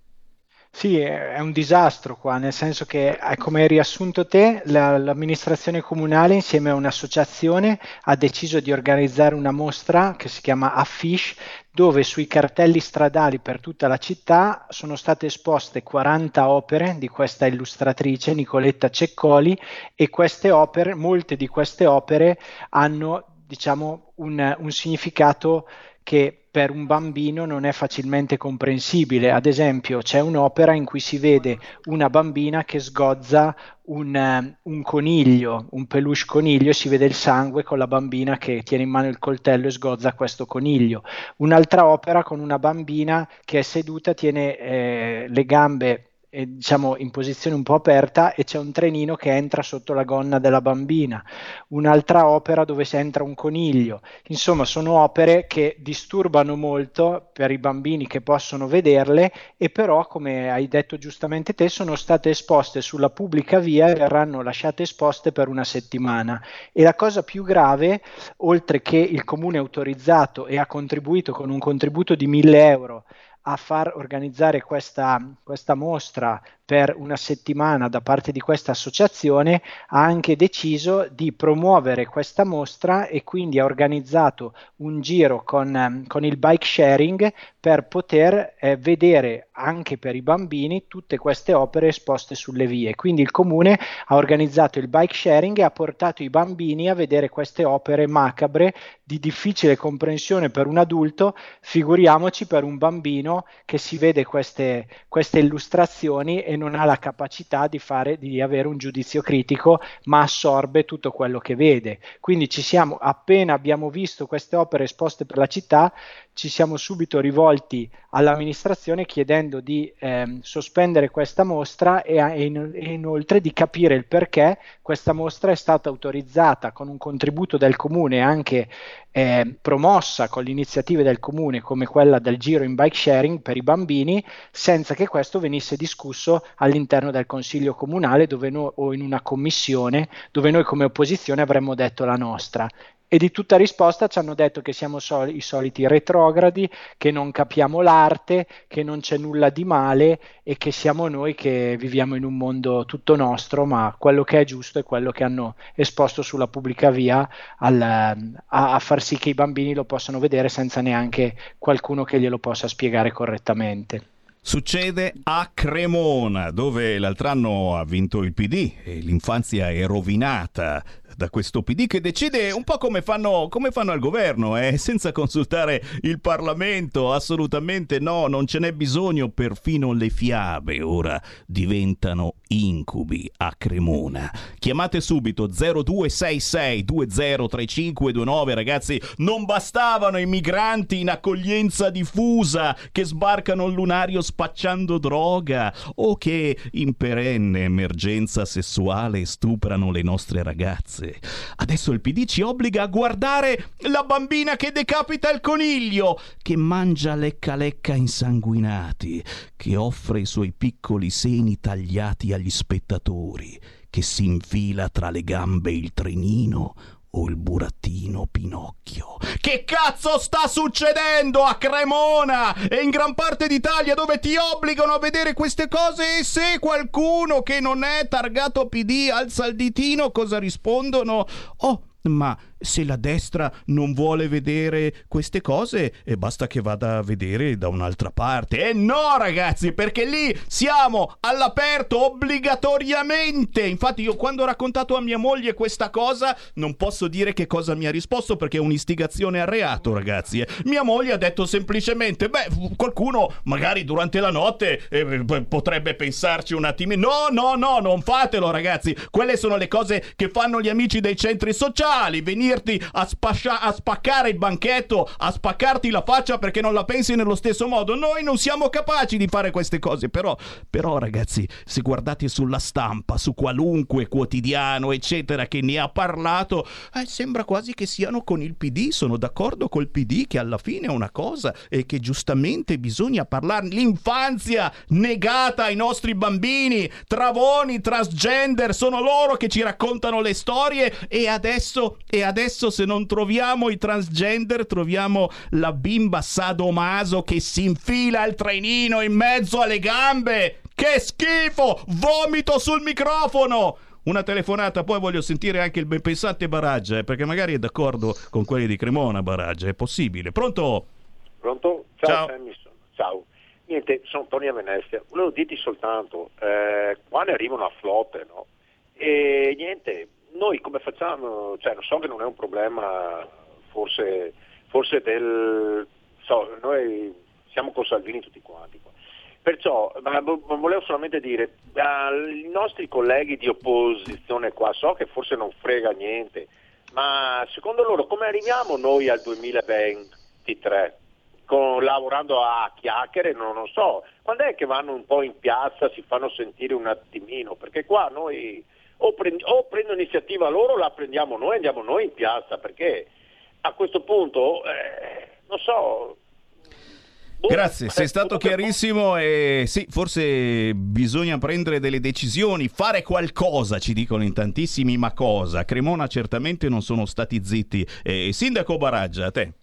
Sì, è è un disastro qua, nel senso che, eh, come hai riassunto te, la- l'amministrazione comunale insieme a un'associazione ha deciso di organizzare una mostra che si chiama Affish, dove sui cartelli stradali per tutta la città sono state esposte 40 opere di questa illustratrice, Nicoletta Ceccoli, e queste opere, molte di queste opere hanno, diciamo, un, un significato che per un bambino non è facilmente comprensibile. Ad esempio, c'è un'opera in cui si vede una bambina che sgozza un, eh, un coniglio, un peluche coniglio, e si vede il sangue con la bambina che tiene in mano il coltello e sgozza questo coniglio. Un'altra opera con una bambina che è seduta, tiene eh, le gambe eh, diciamo in posizione un po' aperta e c'è un trenino che entra sotto la gonna della bambina, un'altra opera dove si entra un coniglio. Insomma, sono opere che disturbano molto per i bambini che possono vederle e però, come hai detto giustamente te, sono state esposte sulla pubblica via e verranno lasciate esposte per una settimana. E la cosa più grave, oltre che il comune autorizzato e ha contribuito con un contributo di 1000 euro a far organizzare questa, questa mostra per una settimana da parte di questa associazione ha anche deciso di promuovere questa mostra e quindi ha organizzato un giro con, con il bike sharing per poter eh, vedere anche per i bambini tutte queste opere esposte sulle vie. Quindi il comune ha organizzato il bike sharing e ha portato i bambini a vedere queste opere macabre di difficile comprensione per un adulto, figuriamoci per un bambino che si vede queste, queste illustrazioni e non ha la capacità di, fare, di avere un giudizio critico, ma assorbe tutto quello che vede. Quindi ci siamo, appena abbiamo visto queste opere esposte per la città, ci siamo subito rivolti all'amministrazione chiedendo di eh, sospendere questa mostra e, e, e, inoltre di capire il perché questa mostra è stata autorizzata con un contributo del comune anche eh, promossa con le iniziative del comune come quella del giro in bike sharing per i bambini senza che questo venisse discusso all'interno del consiglio comunale no, o in una commissione dove noi come opposizione avremmo detto la nostra e di tutta risposta ci hanno detto che siamo soli, i soliti retrogradi, che non capiamo l'arte, che non c'è nulla di male e che siamo noi che viviamo in un mondo tutto nostro, ma quello che è giusto è quello che hanno esposto sulla pubblica via al, a, a far sì che i bambini lo possano vedere senza neanche qualcuno che glielo possa spiegare correttamente. Succede a Cremona, dove l'altro anno ha vinto il PD e l'infanzia è rovinata da questo PD che decide un po' come fanno, come fanno al governo, eh? [laughs] senza consultare il Parlamento, assolutamente no, non ce n'è bisogno, perfino le fiabe ora diventano incubi a Cremona. Chiamate subito 0266 203529 ragazzi, non bastavano i migranti in accoglienza diffusa che sbarcano il lunario spacciando droga o che in perenne emergenza sessuale stuprano le nostre ragazze. Adesso il PD ci obbliga a guardare la bambina che decapita il coniglio, che mangia lecca lecca insanguinati, che offre i suoi piccoli seni tagliati agli spettatori, che si infila tra le gambe il trenino o il burattino Pinocchio. Che cazzo sta succedendo a Cremona e in gran parte d'Italia dove ti obbligano a vedere queste cose e se qualcuno che non è targato PD alza il ditino cosa rispondono? Oh, ma se la destra non vuole vedere queste cose, eh, basta che vada a vedere da un'altra parte. E no, ragazzi, perché lì siamo all'aperto obbligatoriamente. Infatti, io quando ho raccontato a mia moglie questa cosa, non posso dire che cosa mi ha risposto perché è un'istigazione al reato, ragazzi. Eh. Mia moglie ha detto semplicemente: beh, qualcuno magari durante la notte eh, potrebbe pensarci un attimo. No, no, no, non fatelo, ragazzi. Quelle sono le cose che fanno gli amici dei centri sociali. Venire venirti a, spascia- a spaccare il banchetto, a spaccarti la faccia perché non la pensi nello stesso modo. Noi non siamo capaci di fare queste cose, però, però ragazzi, se guardate sulla stampa, su qualunque quotidiano, eccetera, che ne ha parlato, eh, sembra quasi che siano con il PD. Sono d'accordo col PD che alla fine è una cosa e che giustamente bisogna parlarne. L'infanzia negata ai nostri bambini, travoni, transgender, sono loro che ci raccontano le storie e adesso, e adesso adesso se non troviamo i transgender troviamo la bimba sadomaso che si infila il trenino in mezzo alle gambe. Che schifo! Vomito sul microfono! Una telefonata, poi voglio sentire anche il ben pensante Baraggia, eh, perché magari è d'accordo con quelli di Cremona Baraggia, è possibile. Pronto? Pronto? Ciao, Ciao. Ciao. Niente, sono Tony a Venezia. Volevo dirti soltanto, eh, quando arrivano a flotte, no? E niente, noi come facciamo? Cioè, lo so che non è un problema forse, forse del... So, noi siamo con Salvini tutti quanti. Perciò ma volevo solamente dire, ai nostri colleghi di opposizione qua, so che forse non frega niente, ma secondo loro come arriviamo noi al 2023? con- lavorando a chiacchiere, non lo so. Quando è che vanno un po' in piazza, si fanno sentire un attimino? Perché qua noi o, prend- o prendono iniziativa loro la prendiamo noi, andiamo noi in piazza, perché a questo punto, eh, non so, Grazie, sei stato chiarissimo e sì, forse bisogna prendere delle decisioni, fare qualcosa, ci dicono in tantissimi, ma cosa? Cremona certamente non sono stati zitti. Eh, Sindaco Baraggia, a te.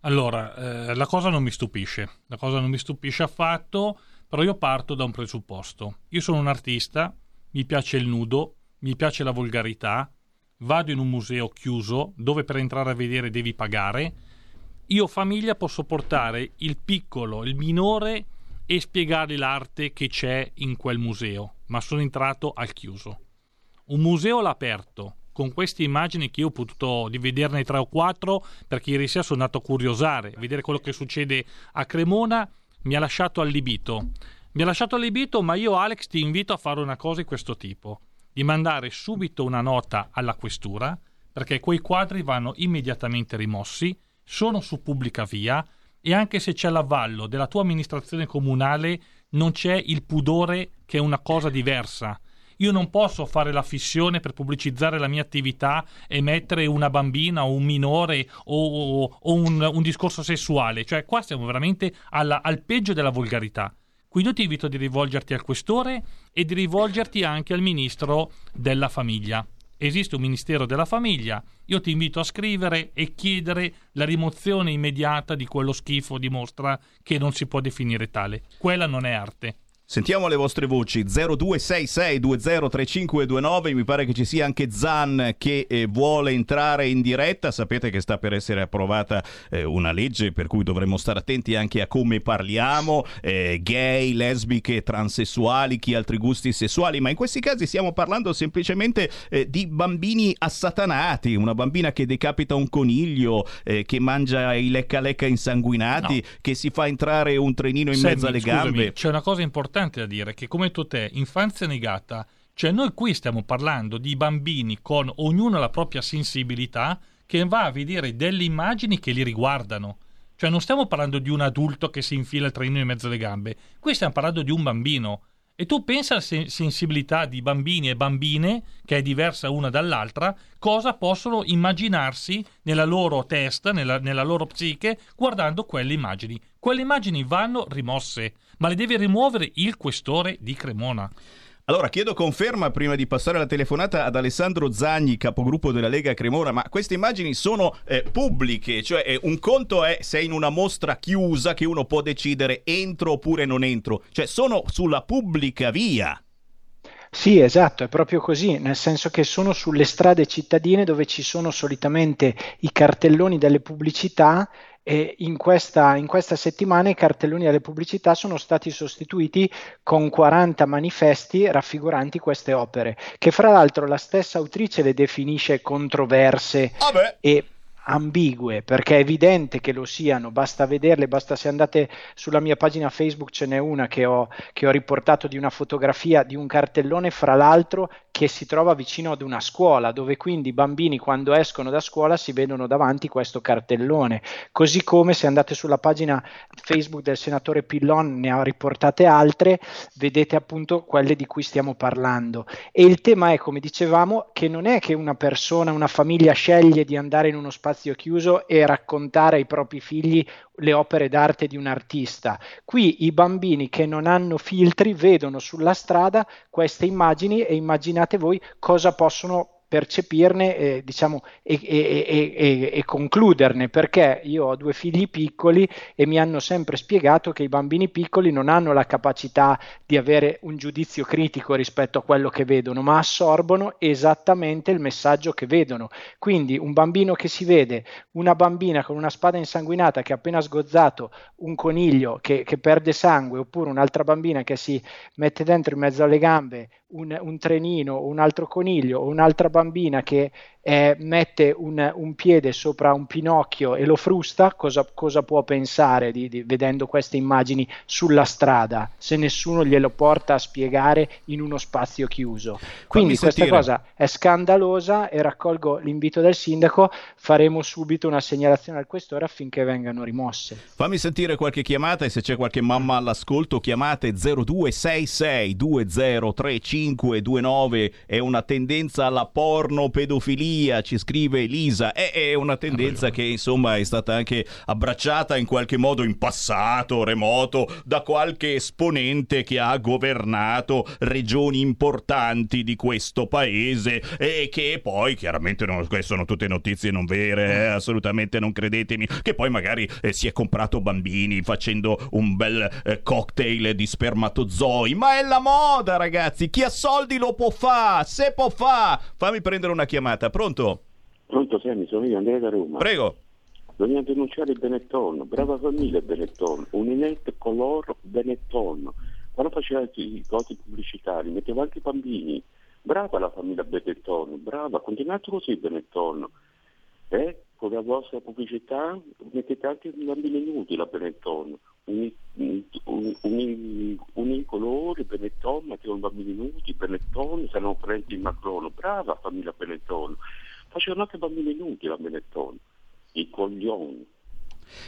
Allora, eh, la cosa non mi stupisce, la cosa non mi stupisce affatto, però io parto da un presupposto. Io sono un artista, mi piace il nudo, mi piace la volgarità, vado in un museo chiuso dove per entrare a vedere devi pagare. Io famiglia posso portare il piccolo, il minore e spiegargli l'arte che c'è in quel museo, ma sono entrato al chiuso. Un museo all'aperto, con queste immagini che io ho potuto vederne tre o quattro, perché ieri sera sono andato a curiosare, a vedere quello che succede a Cremona, mi ha lasciato allibito. Mi ha lasciato allibito, ma io Alex ti invito a fare una cosa di questo tipo, di mandare subito una nota alla questura, perché quei quadri vanno immediatamente rimossi, sono su pubblica via e anche se c'è l'avallo della tua amministrazione comunale non c'è il pudore che è una cosa diversa. Io non posso fare la fissione per pubblicizzare la mia attività e mettere una bambina o un minore o, o- o un, un discorso sessuale. Cioè, qua siamo veramente alla- al peggio della volgarità. Quindi io ti invito di rivolgerti al questore e di rivolgerti anche al ministro della famiglia. Esiste un ministero della famiglia, io ti invito a scrivere e chiedere la rimozione immediata di quello schifo di mostra che non si può definire tale. Quella non è arte. Sentiamo le vostre voci. 0266203529 mi pare che ci sia anche Zan che eh, vuole entrare in diretta. Sapete che sta per essere approvata eh, una legge per cui dovremmo stare attenti anche a come parliamo eh, gay, lesbiche, transessuali chi ha altri gusti sessuali. Ma in questi casi stiamo parlando semplicemente eh, di bambini assatanati. Una bambina che decapita un coniglio eh, che mangia i lecca lecca insanguinati che si fa entrare un trenino in Sammy, mezzo alle scusami, gambe C'è una cosa importante da dire, che come tu te, infanzia negata, cioè noi qui stiamo parlando di bambini con ognuno la propria sensibilità che va a vedere delle immagini che li riguardano. Cioè non stiamo parlando di un adulto che si infila il trenino in mezzo alle gambe, qui stiamo parlando di un bambino. E tu pensa alla sen- sensibilità di bambini e bambine, che è diversa una dall'altra, cosa possono immaginarsi nella loro testa, nella, nella loro psiche, guardando quelle immagini. Quelle immagini vanno rimosse, ma le deve rimuovere il questore di Cremona. Allora, chiedo conferma prima di passare la telefonata ad Alessandro Zagni, capogruppo della Lega Cremona, ma queste immagini sono eh, pubbliche, cioè eh, un conto è se è in una mostra chiusa che uno può decidere entro oppure non entro, cioè sono sulla pubblica via. Sì, esatto, è proprio così, nel senso che sono sulle strade cittadine dove ci sono solitamente i cartelloni delle pubblicità e in questa, in questa settimana i cartelloni delle pubblicità sono stati sostituiti con 40 manifesti raffiguranti queste opere, che fra l'altro la stessa autrice le definisce controverse e ambigue perché è evidente che lo siano, basta vederle, basta se andate sulla mia pagina Facebook ce n'è una che ho, che ho riportato di una fotografia di un cartellone fra l'altro che si trova vicino ad una scuola dove quindi i bambini quando escono da scuola si vedono davanti questo cartellone, così come se andate sulla pagina Facebook del senatore Pillon ne ha riportate altre, vedete appunto quelle di cui stiamo parlando. E il tema è come dicevamo che non è che una persona, una famiglia sceglie di andare in uno spazio chiuso e raccontare ai propri figli le opere d'arte di un artista. Qui i bambini che non hanno filtri vedono sulla strada queste immagini e immaginate voi cosa possono percepirne eh, diciamo e, e- e- e- concluderne perché io ho due figli piccoli e mi hanno sempre spiegato che i bambini piccoli non hanno la capacità di avere un giudizio critico rispetto a quello che vedono ma assorbono esattamente il messaggio che vedono. Quindi un bambino che si vede una bambina con una spada insanguinata che ha appena sgozzato un coniglio che, che perde sangue oppure un'altra bambina che si mette dentro in mezzo alle gambe un, un trenino un altro coniglio o un'altra bambina che eh, mette un, un, piede sopra un pinocchio e lo frusta, cosa, cosa può pensare di, di, vedendo queste immagini sulla strada se nessuno glielo porta a spiegare in uno spazio chiuso? Quindi questa sentire. cosa è scandalosa e raccolgo l'invito del sindaco, faremo subito una segnalazione al questore affinché vengano rimosse. Fammi sentire qualche chiamata e se c'è qualche mamma all'ascolto chiamate 0266 203529 è una tendenza alla pornopedofilia, ci scrive Elisa, è, è una tendenza che insomma è stata anche abbracciata in qualche modo in passato remoto da qualche esponente che ha governato regioni importanti di questo paese e che poi chiaramente non, queste sono tutte notizie non vere, eh, assolutamente non credetemi, che poi magari eh, si è comprato bambini facendo un bel eh, cocktail di spermatozoi, ma è la moda ragazzi, chi ha soldi lo può fare, se può fare. Fammi prendere una chiamata, pronto? Pronto Sammy, sono io Andrea da Roma. Prego. Dobbiamo denunciare il Benetton, brava famiglia Benetton, Uninet Color Benetton. Quando faceva i cose pubblicitari metteva anche i bambini. Brava la famiglia Benetton, brava, continuate così Benetton. Eh, con la vostra pubblicità mettete anche i bambini nudi la Benetton. Uni, colori, Benetton, mettevano bambini nudi, Benetton, saranno parenti di Macron. Brava famiglia Benetton. Facevano anche bambini nudi la Benetton. I coglioni.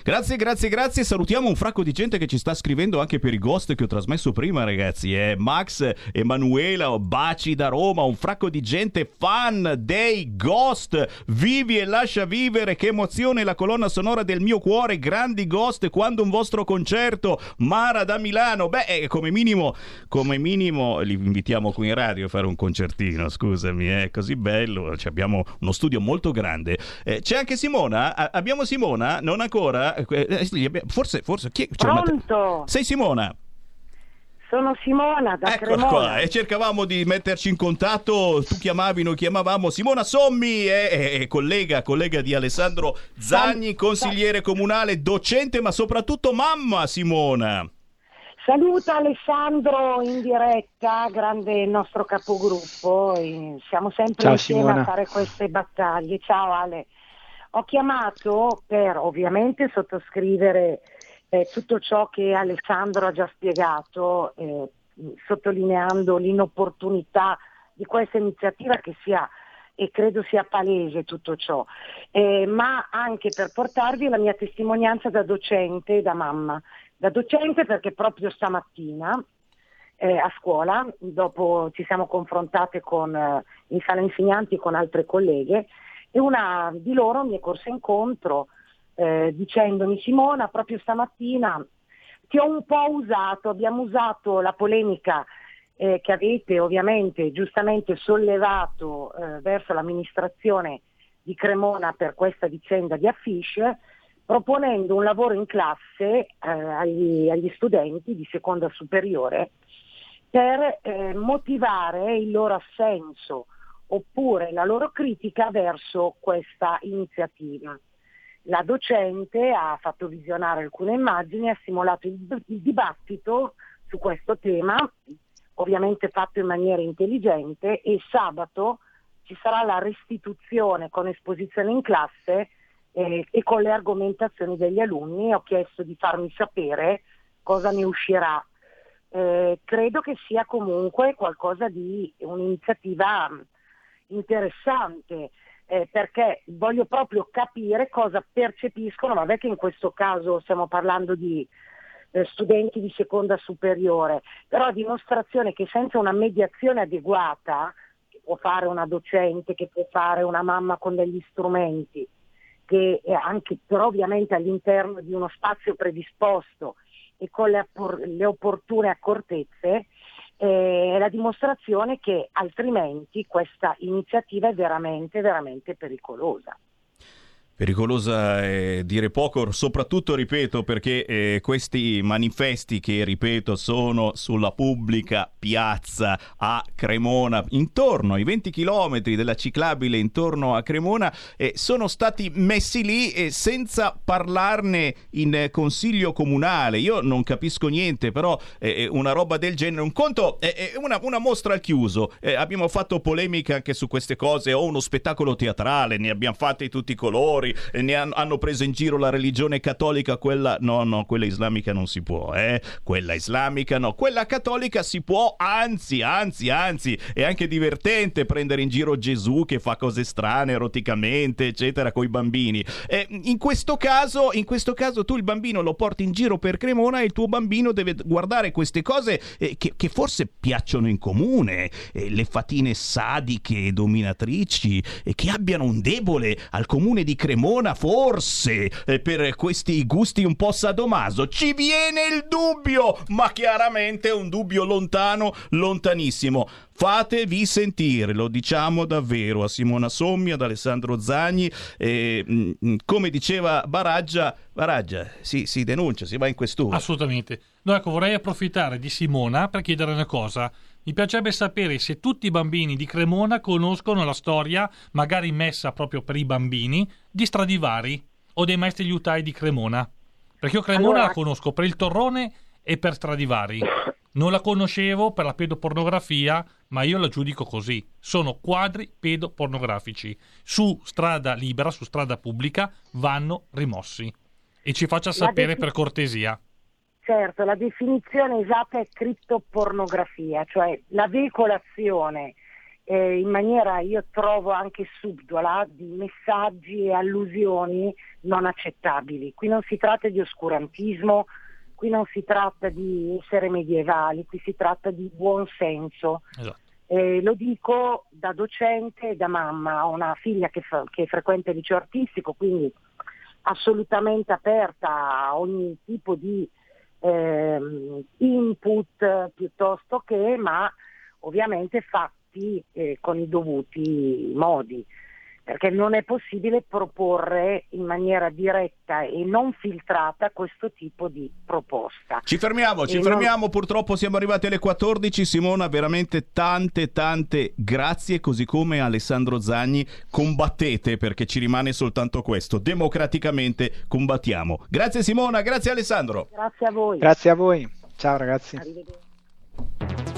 Grazie, grazie, grazie. Salutiamo un fracco di gente che ci sta scrivendo anche per i ghost che ho trasmesso prima, ragazzi. Eh. Max, Emanuela, baci da Roma, un fracco di gente fan dei ghost. Vivi e lascia vivere, che emozione la colonna sonora del mio cuore. Grandi ghost, quando un vostro concerto. Mara da Milano. Beh, eh, come minimo, come minimo li invitiamo qui in radio a fare un concertino. Scusami, è eh. così bello. Cioè, abbiamo uno studio molto grande. Eh, c'è anche Simona. A- abbiamo Simona, non ancora ancora? Eh, eh, forse, forse chi, Pronto? Sei Simona? Sono Simona da Eccola Cremona. qua, e cercavamo di metterci in contatto, tu chiamavi, noi chiamavamo Simona Sommi, è, è, è collega, collega di Alessandro Zagni, consigliere comunale, docente, ma soprattutto mamma Simona. Saluta Alessandro in diretta, grande nostro capogruppo, siamo sempre Ciao, insieme Simona. a fare queste battaglie. Ciao Ale. Ho chiamato per ovviamente sottoscrivere eh, tutto ciò che Alessandro ha già spiegato, eh, sottolineando l'inopportunità di questa iniziativa che sia e credo sia palese tutto ciò, eh, ma anche per portarvi la mia testimonianza da docente e da mamma. Da docente perché proprio stamattina eh, a scuola, dopo ci siamo confrontate con, eh, in sala insegnanti con altre colleghe, e una di loro mi è corsa incontro eh, dicendomi Simona proprio stamattina ti ho un po' usato, abbiamo usato la polemica eh, che avete ovviamente giustamente sollevato eh, verso l'amministrazione di Cremona per questa vicenda di Affiche proponendo un lavoro in classe eh, agli, agli, studenti di seconda superiore per eh, motivare il loro assenso oppure la loro critica verso questa iniziativa. La docente ha fatto visionare alcune immagini, ha stimolato il, il dibattito su questo tema, ovviamente fatto in maniera intelligente e sabato ci sarà la restituzione con esposizione in classe eh, e con le argomentazioni degli alunni. Ho chiesto di farmi sapere cosa ne uscirà. Eh, credo che sia comunque qualcosa di un'iniziativa interessante eh, perché voglio proprio capire cosa percepiscono, vabbè che in questo caso stiamo parlando di eh, studenti di seconda superiore, però dimostrazione che senza una mediazione adeguata, che può fare una docente, che può fare una mamma con degli strumenti, che anche però ovviamente all'interno di uno spazio predisposto e con le, le opportune accortezze, è la dimostrazione che altrimenti questa iniziativa è veramente, veramente pericolosa. Pericolosa è dire poco, soprattutto, ripeto, perché eh, questi manifesti che, ripeto, sono sulla pubblica piazza a Cremona, intorno ai 20 km della ciclabile intorno a Cremona, eh, sono stati messi lì eh, senza parlarne in eh, consiglio comunale. Io non capisco niente, però eh, una roba del genere, un conto, è una, una, mostra al chiuso. Eh, abbiamo fatto polemica anche su queste cose, o uno spettacolo teatrale, ne abbiamo fatti tutti i colori fuori, ne han, hanno preso in giro la religione cattolica, quella no, no, quella islamica non si può, eh? Quella islamica no, quella cattolica si può, anzi, anzi, anzi, è anche divertente prendere in giro Gesù che fa cose strane eroticamente, eccetera, con i bambini. Eh, in questo caso, in questo caso tu il bambino lo porti in giro per Cremona e il tuo bambino deve guardare queste cose eh, che, che, forse piacciono in comune, eh, le fatine sadiche e dominatrici, e che abbiano un debole al comune di Cremona Cremona, forse eh, per questi gusti un po' sadomaso. Ci viene il dubbio, ma chiaramente è un dubbio lontano, lontanissimo. Fatevi sentire, lo diciamo davvero a Simona Sommi, ad Alessandro Zagni. E, mh, mm, come diceva Baraggia, Baraggia si, si denuncia, si va in questura. Assolutamente. No, ecco, vorrei approfittare di Simona per chiedere una cosa. Mi piacerebbe sapere se tutti i bambini di Cremona conoscono la storia, magari messa proprio per i bambini, di Stradivari o dei maestri liutai di Cremona. Perché io Cremona allora... la conosco per il torrone e per Stradivari. Non la conoscevo per la pedopornografia, ma io la giudico così. Sono quadri pedopornografici. Su strada libera, su strada pubblica, vanno rimossi. E ci faccia sapere per cortesia. Certo, la definizione esatta è criptopornografia, cioè la veicolazione eh, in maniera, io trovo anche subdola, di messaggi e allusioni non accettabili. Qui non si tratta di oscurantismo, qui non si tratta di essere medievali, qui si tratta di buon senso. Esatto. Eh, lo dico da docente e da mamma, ho una figlia che, fa, che frequenta il liceo artistico, quindi assolutamente aperta a ogni tipo di eh, input piuttosto che, ma ovviamente fatti eh, con i dovuti modi perché non è possibile proporre in maniera diretta e non filtrata questo tipo di proposta. Ci fermiamo, ci e fermiamo, non... purtroppo siamo arrivati alle 14. Simona, veramente tante, tante grazie, così come Alessandro Zagni, combattete perché ci rimane soltanto questo, democraticamente combattiamo. Grazie Simona, grazie Alessandro. Grazie a voi. Grazie a voi. Ciao ragazzi. Arrivederci.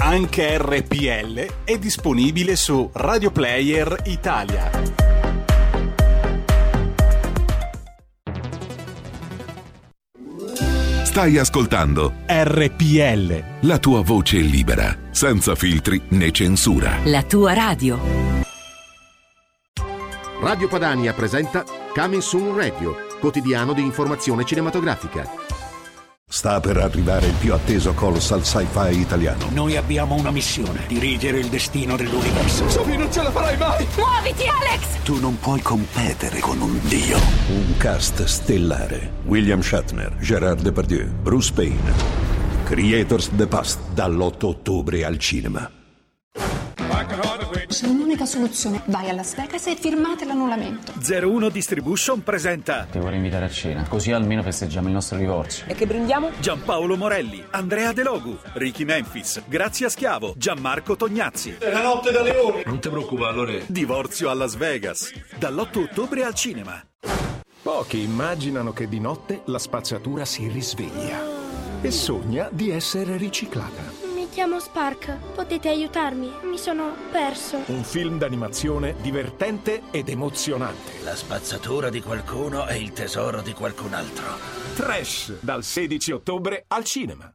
Anche RPL è disponibile su Radio Player Italia. Stai ascoltando RPL. La tua voce libera, senza filtri né censura. La tua radio. Radio Padania presenta Coming Soon Radio, quotidiano di informazione cinematografica Sta per arrivare il più atteso colossal sci-fi italiano. Noi abbiamo una missione: dirigere il destino dell'universo. Sophie, non ce la farai mai! Muoviti, Alex! Tu non puoi competere con un dio. Un cast stellare: William Shatner, Gerard Depardieu, Bruce Payne. Creators the Past, dall'8 ottobre al cinema. C'è un'unica soluzione. Vai a Las Vegas e firmate l'annullamento. 01 Distribution presenta. Ti vorrei invitare a cena, così almeno festeggiamo il nostro divorzio. E che brindiamo? Giampaolo Morelli, Andrea De Logu, Ricky Memphis, Grazia Schiavo, Gianmarco Tognazzi. È la notte da leoni. Non ti preoccupare, Lore. Divorzio a Las Vegas. Dall'8 ottobre al cinema. Pochi immaginano che di notte la spazzatura si risveglia e sogna di essere riciclata chiamo Spark. Potete aiutarmi? Mi sono perso. Un film d'animazione divertente ed emozionante. La spazzatura di qualcuno è il tesoro di qualcun altro. Trash, dal 16 ottobre al cinema.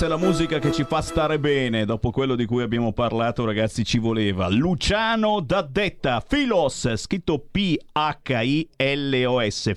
Questa è la musica che ci fa stare bene. Dopo quello di cui abbiamo parlato, ragazzi, ci voleva. Luciano Daddetta, Filos, scritto P-H-I-L-O-S.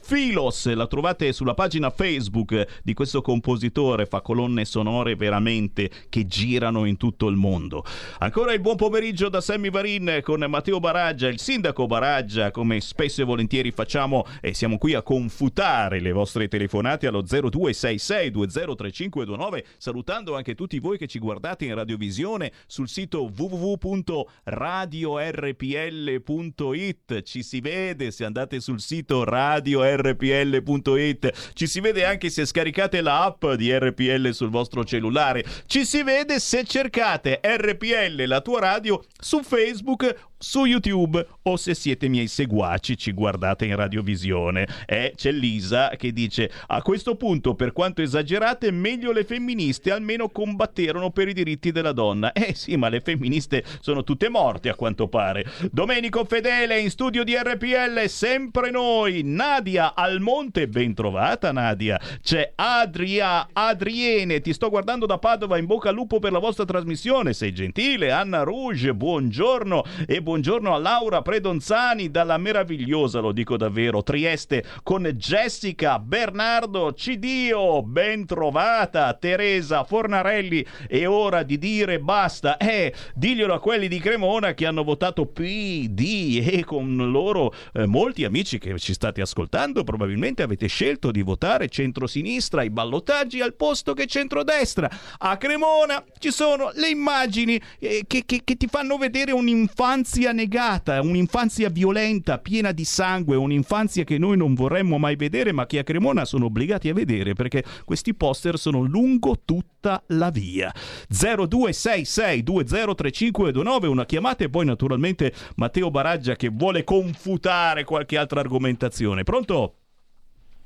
Filos, la trovate sulla pagina Facebook di questo compositore, fa colonne sonore veramente che girano in tutto il mondo. Ancora il buon pomeriggio da Sammy Varin con Matteo Baraggia, il sindaco Baraggia, come spesso e volentieri facciamo e siamo qui a confutare le vostre telefonate allo 0266 203529 salutando anche tutti voi che ci guardate in radiovisione sul sito www.radiorpl.it ci si vede se andate sul sito radiorpl.it ci si vede anche se scaricate l'app di RPL sul vostro cellulare. Ci si vede se cercate RPL la tua radio su Facebook su YouTube o se siete miei seguaci ci guardate in radiovisione. E c'è Lisa che dice a questo punto per quanto esagerate meglio le femministe almeno combatterono per i diritti della donna. Eh sì ma le femministe sono tutte morte a quanto pare. Domenico Fedele in studio di RPL sempre noi. Nadia Almonte ben trovata Nadia. C'è Adria Adriene ti sto guardando da Padova in bocca al lupo per la vostra trasmissione. Sei gentile. Anna Rouge buongiorno e buongiorno buongiorno a Laura Predonzani dalla meravigliosa, lo dico davvero, Trieste con Jessica Bernardo Cidio, ben trovata Teresa Fornarelli. È ora di dire basta. Eh, diglielo a quelli di Cremona che hanno votato PD e con loro eh, molti amici che ci state ascoltando probabilmente avete scelto di votare centrosinistra ai ballottaggi al posto che centrodestra. A Cremona ci sono le immagini eh, che, che, che ti fanno vedere un'infanzia negata, un'infanzia violenta, piena di sangue, un'infanzia che noi non vorremmo mai vedere, ma che a Cremona sono obbligati a vedere perché questi poster sono lungo tutta la via. 0266203529, una chiamata e poi naturalmente Matteo Baraggia che vuole confutare qualche altra argomentazione. Pronto?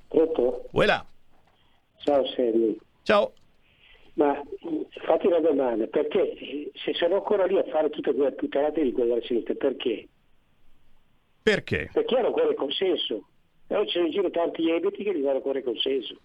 Pronto? Voilà. Ciao Sergio. Ciao. Ma fatti una domanda, perché se sono ancora lì a fare tutte quelle puttanate di quella sinistra, perché? Perché? Perché hanno ancora il consenso. E oggi c'è in giro tanti ebiti che gli danno ancora il consenso.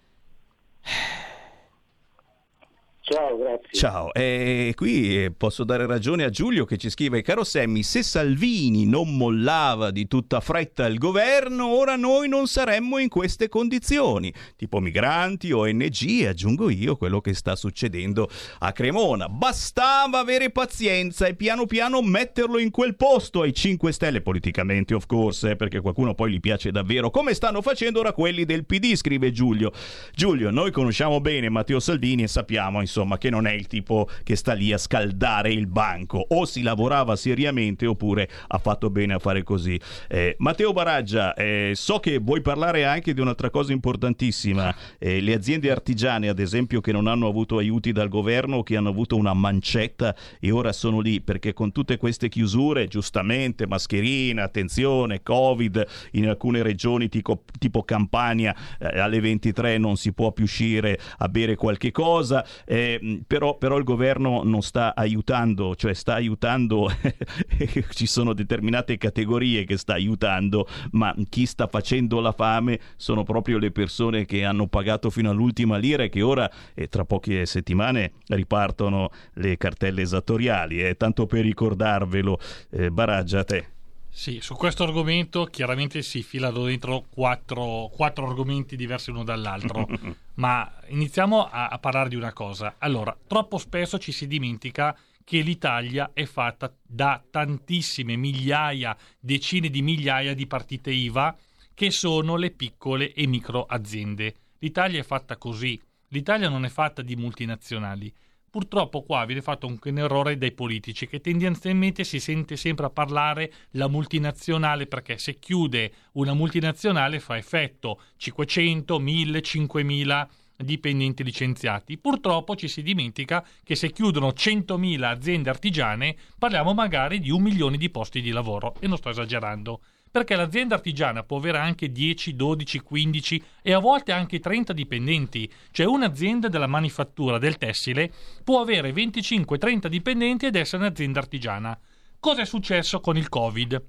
Ciao, grazie. Ciao, e qui posso dare ragione a Giulio che ci scrive, caro Semmi, se Salvini non mollava di tutta fretta il governo, ora noi non saremmo in queste condizioni, tipo migranti, ONG aggiungo io quello che sta succedendo a Cremona. Bastava avere pazienza e piano piano metterlo in quel posto ai 5 Stelle, politicamente of course, eh, perché qualcuno poi gli piace davvero, come stanno facendo ora quelli del PD, scrive Giulio. Giulio, noi conosciamo bene Matteo Salvini e sappiamo, insomma, che non è il tipo che sta lì a scaldare il banco. O si lavorava seriamente oppure ha fatto bene a fare così. Eh, Matteo Baraggia, eh, so che vuoi parlare anche di un'altra cosa importantissima. Eh, le aziende artigiane, ad esempio, che non hanno avuto aiuti dal governo che hanno avuto una mancetta e ora sono lì perché con tutte queste chiusure, giustamente, mascherina, attenzione, Covid, in alcune regioni tipo, tipo Campania eh, alle 23 non si può più uscire a bere qualche cosa. Eh, però, però, il governo non sta aiutando, cioè sta aiutando, [laughs] ci sono determinate categorie che sta aiutando, ma chi sta facendo la fame sono proprio le persone che hanno pagato fino all'ultima lira e che ora, eh, tra poche settimane, ripartono le cartelle esattoriali. Eh, tanto per ricordarvelo, eh, Baraggia, a te. Sì, su questo argomento chiaramente si filano dentro quattro, quattro argomenti diversi uno dall'altro, [laughs] ma iniziamo a, a, parlare di una cosa. Allora, troppo spesso ci si dimentica che l'Italia è fatta da tantissime migliaia, decine di migliaia di partite IVA che sono le piccole e micro aziende. L'Italia è fatta così. L'Italia non è fatta di multinazionali purtroppo qua viene fatto un, un, errore dai politici che tendenzialmente si sente sempre a parlare la multinazionale perché se chiude una multinazionale fa effetto 500, 1000, 5000 dipendenti licenziati. Purtroppo ci si dimentica che se chiudono 100.000 aziende artigiane parliamo magari di un milione di posti di lavoro e non sto esagerando perché l'azienda artigiana può avere anche 10, 12, 15 e a volte anche 30 dipendenti. Cioè un'azienda della manifattura del tessile può avere 25-30 dipendenti ed essere un'azienda artigiana. Cosa è successo con il Covid?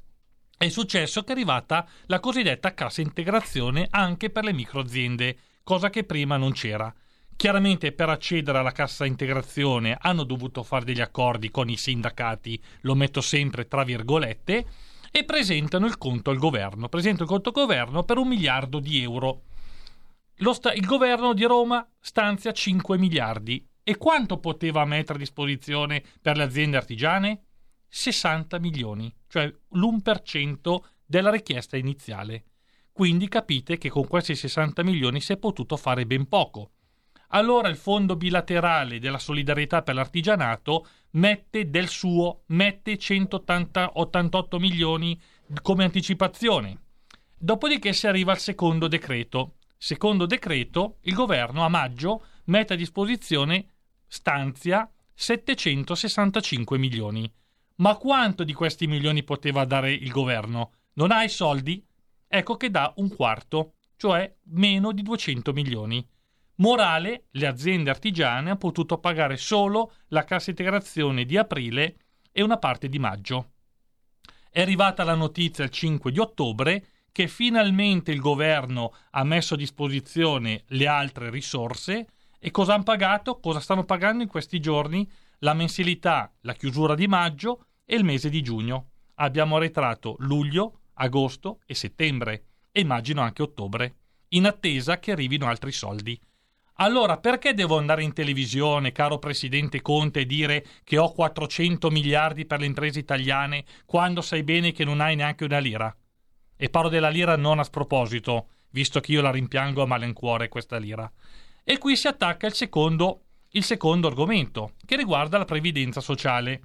È successo che è arrivata la cosiddetta cassa integrazione anche per le microaziende, cosa che prima non c'era. Chiaramente per accedere alla cassa integrazione hanno dovuto fare degli accordi con i sindacati, lo metto sempre tra virgolette, e presentano il conto al governo. Presentano il conto al governo per un miliardo di euro. Sta- il governo di Roma stanzia 5 miliardi. E quanto poteva mettere a disposizione per le aziende artigiane? 60 milioni, cioè l'1% della richiesta iniziale. Quindi capite che con questi 60 milioni si è potuto fare ben poco. Allora il fondo bilaterale della solidarietà per l'artigianato mette del suo, mette 188 milioni come anticipazione. Dopodiché si arriva al secondo decreto. Secondo decreto, il governo a maggio mette a disposizione, stanzia 765 milioni. Ma quanto di questi milioni poteva dare il governo? Non ha i soldi? Ecco che dà un quarto, cioè meno di 200 milioni. Morale, le aziende artigiane hanno potuto pagare solo la cassa integrazione di aprile e una parte di maggio. È arrivata la notizia il 5 di ottobre che finalmente il governo ha messo a disposizione le altre risorse e cosa hanno pagato? Cosa stanno pagando in questi giorni? La mensilità, la chiusura di maggio e il mese di giugno. Abbiamo arretrato luglio, agosto e settembre e immagino anche ottobre, in attesa che arrivino altri soldi. Allora, perché devo andare in televisione, caro Presidente Conte, e dire che ho 400 miliardi per le imprese italiane quando sai bene che non hai neanche una lira? E parlo della lira non a sproposito, visto che io la rimpiango a malincuore questa lira. E qui si attacca il secondo, il secondo argomento, che riguarda la previdenza sociale.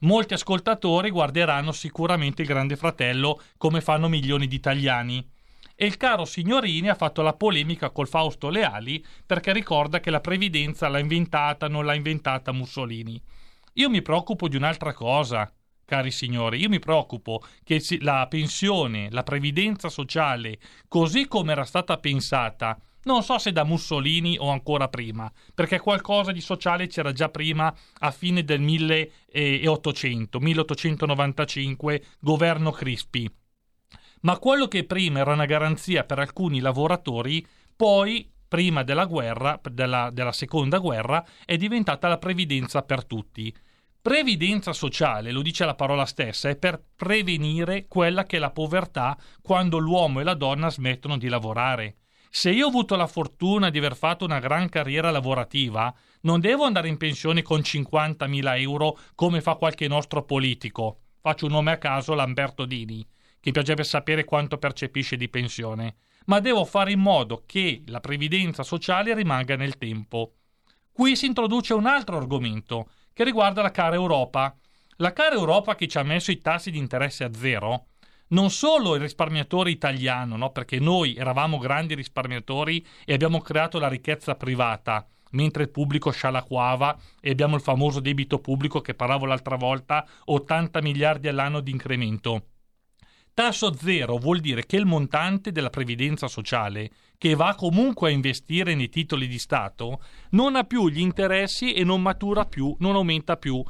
Molti ascoltatori guarderanno sicuramente il Grande Fratello come fanno milioni di italiani e il caro Signorini ha fatto la polemica col Fausto Leali perché ricorda che la previdenza l'ha inventata, non l'ha inventata Mussolini. Io mi preoccupo di un'altra cosa, cari signori, io mi preoccupo che la pensione, la previdenza sociale, così come era stata pensata, non so se da Mussolini o ancora prima, perché qualcosa di sociale c'era già prima a fine del 1800, 1895, governo Crispi ma quello che prima era una garanzia per alcuni lavoratori, poi, prima della guerra, della, della seconda guerra, è diventata la previdenza per tutti. Previdenza sociale, lo dice la parola stessa, è per prevenire quella che è la povertà quando l'uomo e la donna smettono di lavorare. Se io ho avuto la fortuna di aver fatto una gran carriera lavorativa, non devo andare in pensione con 50.000 euro come fa qualche nostro politico. Faccio un nome a caso, Lamberto Dini che piacerebbe sapere quanto percepisce di pensione, ma devo fare in modo che la previdenza sociale rimanga nel tempo. Qui si introduce un altro argomento che riguarda la cara Europa. La cara Europa che ci ha messo i tassi di interesse a zero, non solo il risparmiatore italiano, no? perché noi eravamo grandi risparmiatori e abbiamo creato la ricchezza privata, mentre il pubblico scialacquava e abbiamo il famoso debito pubblico che parlavo l'altra volta, 80 miliardi all'anno di incremento. Tasso zero vuol dire che il montante della previdenza sociale, che va comunque a investire nei titoli di Stato, non ha più gli interessi e non matura più, non aumenta più.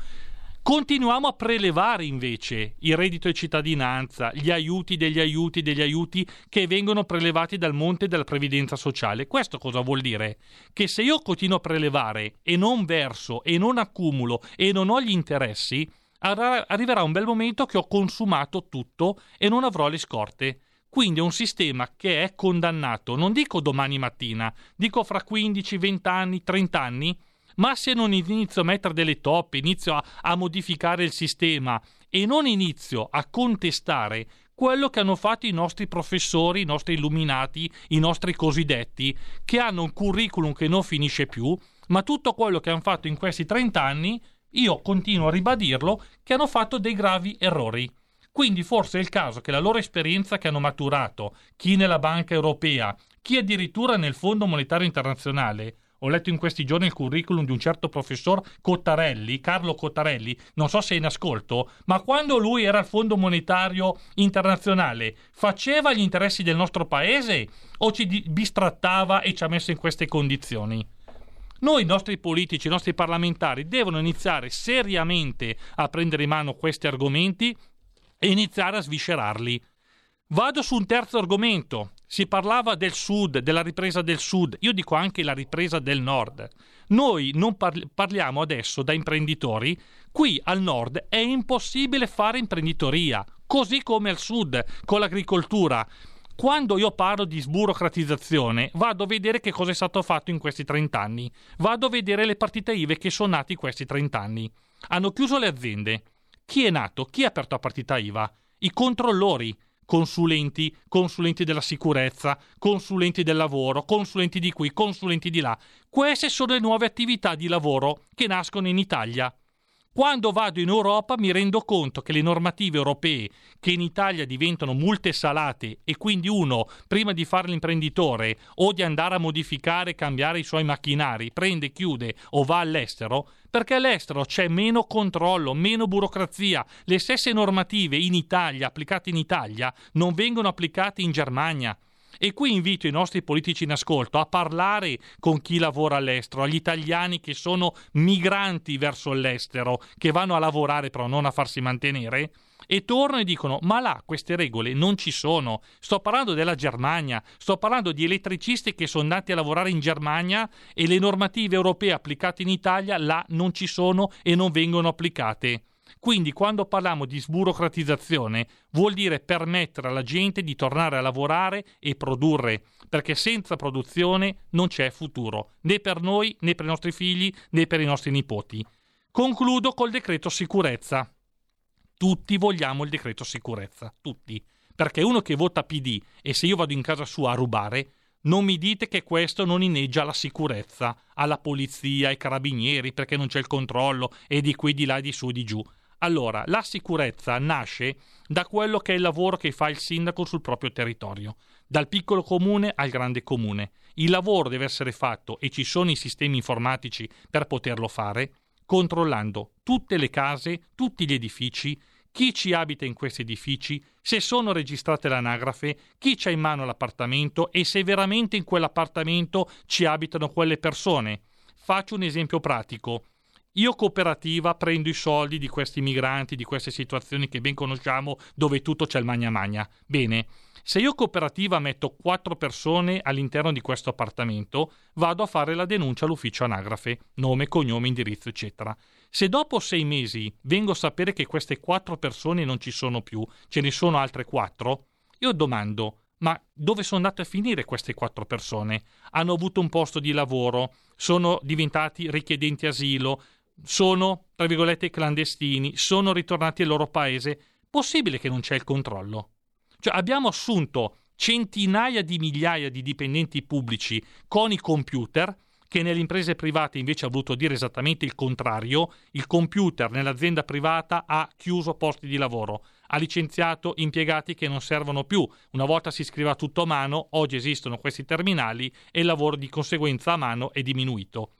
Continuiamo a prelevare invece il reddito di cittadinanza, gli aiuti degli aiuti degli aiuti che vengono prelevati dal monte della previdenza sociale. Questo cosa vuol dire? Che se io continuo a prelevare e non verso e non accumulo e non ho gli interessi, arriverà un bel momento che ho consumato tutto e non avrò le scorte. Quindi è un sistema che è condannato, non dico domani mattina, dico fra 15, 20 anni, 30 anni, ma se non inizio a mettere delle toppe, inizio a, a modificare il sistema e non inizio a contestare quello che hanno fatto i nostri professori, i nostri illuminati, i nostri cosiddetti, che hanno un curriculum che non finisce più, ma tutto quello che hanno fatto in questi 30 anni io continuo a ribadirlo, che hanno fatto dei gravi errori. Quindi forse è il caso che la loro esperienza che hanno maturato, chi nella Banca Europea, chi addirittura nel Fondo Monetario Internazionale, ho letto in questi giorni il curriculum di un certo professor Cottarelli, Carlo Cottarelli, non so se è in ascolto, ma quando lui era al Fondo Monetario Internazionale, faceva gli interessi del nostro paese o ci bistrattava e ci ha messo in queste condizioni? Noi, i nostri politici, i nostri parlamentari, devono iniziare seriamente a prendere in mano questi argomenti e iniziare a sviscerarli. Vado su un terzo argomento. Si parlava del sud, della ripresa del sud, io dico anche la ripresa del nord. Noi non parli- parliamo adesso da imprenditori, qui al nord è impossibile fare imprenditoria, così come al sud con l'agricoltura. Quando io parlo di sburocratizzazione, vado a vedere che cosa è stato fatto in questi 30 anni. Vado a vedere le partite IVE che sono nate in questi 30 anni. Hanno chiuso le aziende. Chi è nato? Chi ha aperto la partita IVA? I controllori, consulenti, consulenti della sicurezza, consulenti del lavoro, consulenti di qui, consulenti di là. Queste sono le nuove attività di lavoro che nascono in Italia. Quando vado in Europa mi rendo conto che le normative europee, che in Italia diventano multe salate e quindi uno, prima di fare l'imprenditore o di andare a modificare e cambiare i suoi macchinari, prende, chiude o va all'estero, perché all'estero c'è meno controllo, meno burocrazia. Le stesse normative in Italia, applicate in Italia, non vengono applicate in Germania. E qui invito i nostri politici in ascolto a parlare con chi lavora all'estero, agli italiani che sono migranti verso l'estero, che vanno a lavorare però non a farsi mantenere, e tornano e dicono ma là queste regole non ci sono. Sto parlando della Germania sto parlando di elettricisti che sono andati a lavorare in Germania e le normative europee applicate in Italia là non ci sono e non vengono applicate quindi quando parliamo di sburocratizzazione vuol dire permettere alla gente di tornare a lavorare e produrre, perché senza produzione non c'è futuro, né per noi, né per i nostri figli, né per i nostri nipoti. Concludo col decreto sicurezza. Tutti vogliamo il decreto sicurezza, tutti. Perché uno che vota PD e se io vado in casa sua a rubare, non mi dite che questo non inneggia alla sicurezza, alla polizia, ai carabinieri, perché non c'è il controllo e di qui, di là, di su, di giù. Allora, la sicurezza nasce da quello che è il lavoro che fa il sindaco sul proprio territorio, dal piccolo comune al grande comune. Il lavoro deve essere fatto e ci sono i sistemi informatici per poterlo fare, controllando tutte le case, tutti gli edifici, chi ci abita in questi edifici, se sono registrate l'anagrafe, chi c'ha in mano l'appartamento e se veramente in quell'appartamento ci abitano quelle persone. Faccio un esempio pratico. Io cooperativa prendo i soldi di questi migranti, di queste situazioni che ben conosciamo, dove tutto c'è il magna magna. Bene, se io cooperativa metto quattro persone all'interno di questo appartamento, vado a fare la denuncia all'ufficio anagrafe, nome, cognome, indirizzo, eccetera. Se dopo sei mesi vengo a sapere che queste quattro persone non ci sono più, ce ne sono altre quattro, io domando, ma dove sono andate a finire queste quattro persone? Hanno avuto un posto di lavoro, sono diventati richiedenti asilo, sono, tra virgolette, clandestini, sono ritornati al loro paese, possibile che non c'è il controllo? Cioè abbiamo assunto centinaia di migliaia di dipendenti pubblici con i computer che nelle imprese private invece ha voluto dire esattamente il contrario, il computer nell'azienda privata ha chiuso posti di lavoro, ha licenziato impiegati che non servono più, una volta si scriveva tutto a mano, oggi esistono questi terminali e il lavoro di conseguenza a mano è diminuito.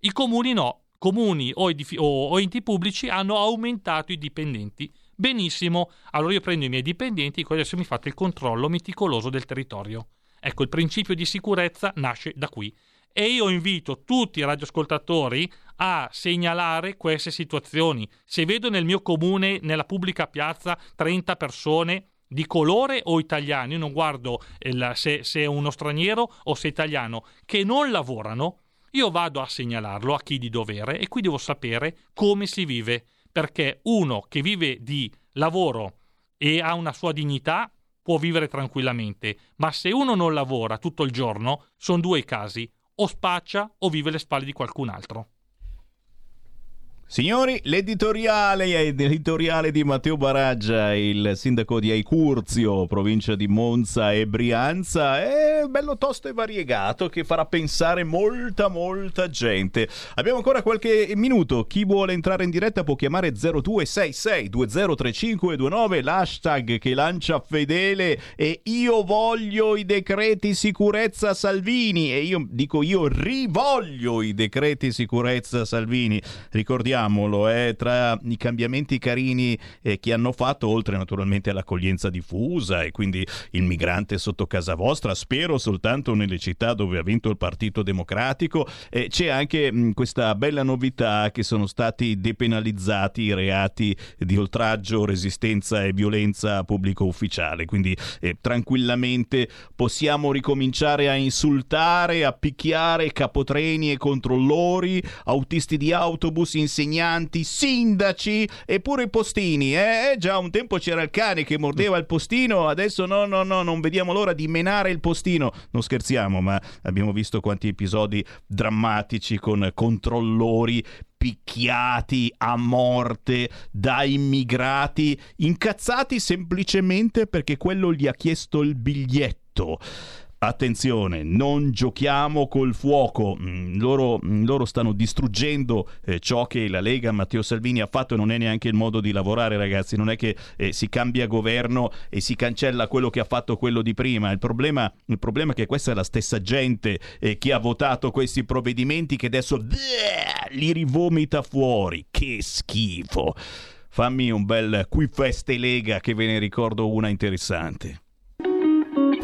I comuni no, comuni o, edifi- o, enti pubblici hanno aumentato i dipendenti. Benissimo, allora io prendo i miei dipendenti e adesso mi fate il controllo meticoloso del territorio. Ecco, il principio di sicurezza nasce da qui. E io invito tutti i radioascoltatori a segnalare queste situazioni. Se vedo nel mio comune, nella pubblica piazza, 30 persone di colore o italiani, io non guardo il, se, se è uno straniero o se è italiano, che non lavorano, io vado a segnalarlo a chi di dovere e qui devo sapere come si vive, perché uno che vive di lavoro e ha una sua dignità può vivere tranquillamente, ma se uno non lavora tutto il giorno, sono due i casi, o spaccia o vive alle spalle di qualcun altro. Signori, l'editoriale, l'editoriale di Matteo Baraggia, il sindaco di Aicurzio, provincia di Monza e Brianza, è bello tosto e variegato che farà pensare molta, molta gente. Abbiamo ancora qualche minuto. Chi vuole entrare in diretta può chiamare 0266 203529, l'hashtag che lancia Fedele e io voglio i decreti sicurezza Salvini e io dico io rivoglio i decreti sicurezza Salvini. Ricordiamo ricordiamolo, eh, tra i cambiamenti carini eh, che hanno fatto, oltre naturalmente all'accoglienza diffusa e quindi il migrante sotto casa vostra, spero soltanto nelle città dove ha vinto il Partito Democratico, eh, c'è anche mh, questa bella novità che sono stati depenalizzati i reati di oltraggio, resistenza e violenza pubblico ufficiale, quindi eh, tranquillamente possiamo ricominciare a insultare, a picchiare capotreni e controllori, autisti di autobus, insegnanti, sindaci e pure i postini. Eh, eh, già un tempo c'era il cane che mordeva il postino, adesso no, no, no, non vediamo l'ora di menare il postino. Non scherziamo, ma abbiamo visto quanti episodi drammatici con controllori picchiati a morte da immigrati incazzati semplicemente perché quello gli ha chiesto il biglietto. Attenzione, non giochiamo col fuoco, mm, loro, mm, loro, stanno distruggendo eh, ciò che la Lega Matteo Salvini ha fatto e non è neanche il modo di lavorare ragazzi, non è che eh, si cambia governo e si cancella quello che ha fatto quello di prima, il problema, il problema è che questa è la stessa gente eh, che ha votato questi provvedimenti che adesso bleh, li rivomita fuori, che schifo. Fammi un bel qui feste Lega che ve ne ricordo una interessante.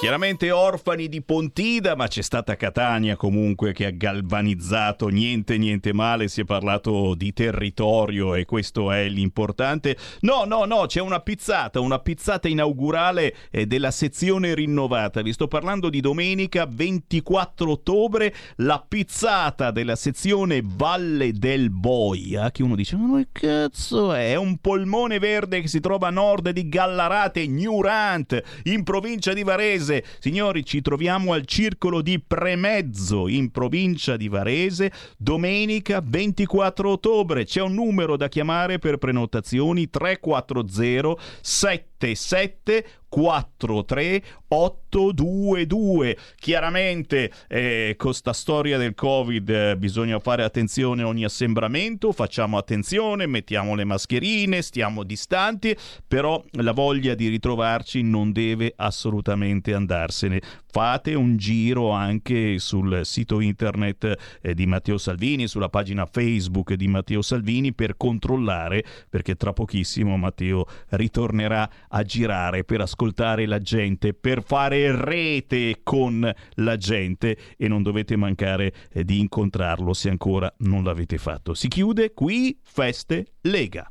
Chiaramente orfani di Pontida, ma c'è stata Catania comunque che ha galvanizzato niente niente male, si è parlato di territorio e questo è l'importante. No, no, no, c'è una pizzata, una pizzata inaugurale eh, della sezione rinnovata. Vi sto parlando di domenica 24 ottobre, la pizzata della sezione Valle del Boia, che uno dice "Ma che cazzo è? È un polmone verde che si trova a nord di Gallarate, Newrant, in provincia di Varese Varese. Signori, ci troviamo al circolo di Premezzo in provincia di Varese domenica 24 ottobre. C'è un numero da chiamare per prenotazioni 340 77 43822. Chiaramente eh, con sta storia del Covid eh, bisogna fare attenzione a ogni assembramento, facciamo attenzione, mettiamo le mascherine, stiamo distanti, però la voglia di ritrovarci non deve assolutamente andarsene. Fate un giro anche sul sito internet eh, di Matteo Salvini, sulla pagina Facebook di Matteo Salvini per controllare perché tra pochissimo Matteo ritornerà a girare per ascoltare la gente, per fare rete con la gente e non dovete mancare eh, di incontrarlo se ancora non l'avete fatto. Si chiude qui Feste Lega.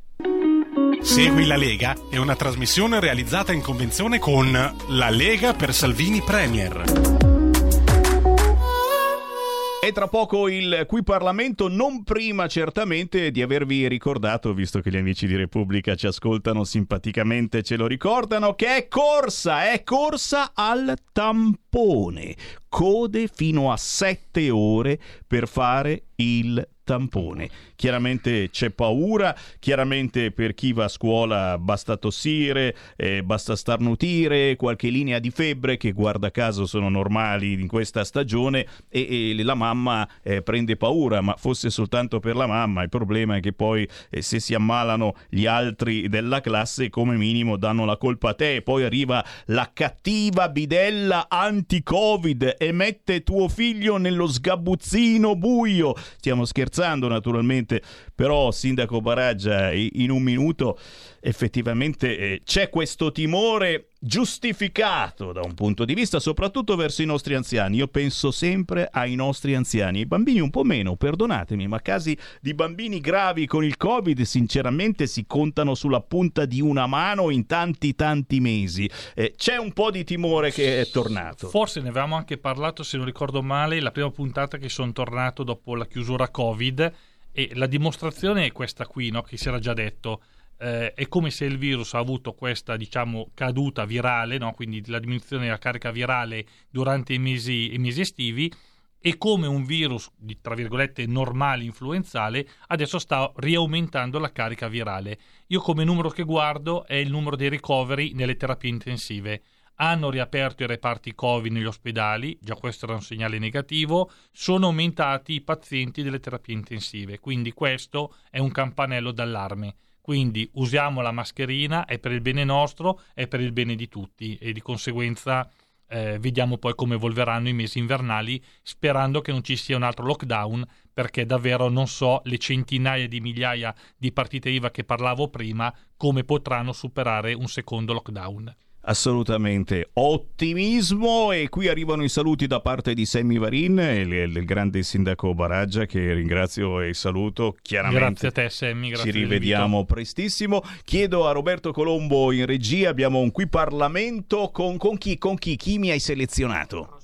Segui la Lega è una trasmissione realizzata in convenzione con La Lega per Salvini Premier. E tra poco il qui Parlamento, non prima certamente di avervi ricordato, visto che gli amici di Repubblica ci ascoltano simpaticamente, ce lo ricordano, che è corsa, è corsa al tampone. Code fino a sette ore per fare il tampone. Chiaramente c'è paura, chiaramente per chi va a scuola basta tossire, eh, basta starnutire, qualche linea di febbre che guarda caso sono normali in questa stagione e, e la mamma eh, prende paura, ma fosse soltanto per la mamma, il problema è che poi eh, se si ammalano gli altri della classe come minimo danno la colpa a te poi arriva la cattiva bidella anti-covid e mette tuo figlio nello sgabuzzino buio. Stiamo scherzando naturalmente ovviamente, però Sindaco Baraggia in un minuto effettivamente eh, c'è questo timore giustificato da un punto di vista soprattutto verso i nostri anziani. Io penso sempre ai nostri anziani, i bambini un po' meno, perdonatemi, ma casi di bambini gravi con il Covid sinceramente si contano sulla punta di una mano in tanti tanti mesi. Eh, c'è un po' di timore che è tornato. Forse ne avevamo anche parlato, se non ricordo male, la prima puntata che sono tornato dopo la chiusura Covid e la dimostrazione è questa qui, no? che si era già detto. Eh, è come se il virus ha avuto questa diciamo, caduta virale, no? quindi la diminuzione della carica virale durante i mesi, i mesi estivi, e come un virus tra virgolette normale influenzale adesso sta riaumentando la carica virale. Io come numero che guardo è il numero dei ricoveri nelle terapie intensive hanno riaperto i reparti Covid negli ospedali, già questo era un segnale negativo, sono aumentati i pazienti delle terapie intensive, quindi questo è un campanello d'allarme. Quindi usiamo la mascherina, è per il bene nostro, è per il bene di tutti e di conseguenza eh, vediamo poi come evolveranno i mesi invernali, sperando che non ci sia un altro lockdown, perché davvero non so le centinaia di migliaia di partite IVA che parlavo prima come potranno superare un secondo lockdown. Assolutamente, ottimismo e qui arrivano i saluti da parte di Sammy Varin, il, il grande sindaco Baraggia che ringrazio e saluto chiaramente. Grazie a te Sammy, grazie Ci rivediamo prestissimo. Chiedo a Roberto Colombo in regia, abbiamo un qui Parlamento con, con chi? Con chi? Chi mi hai selezionato?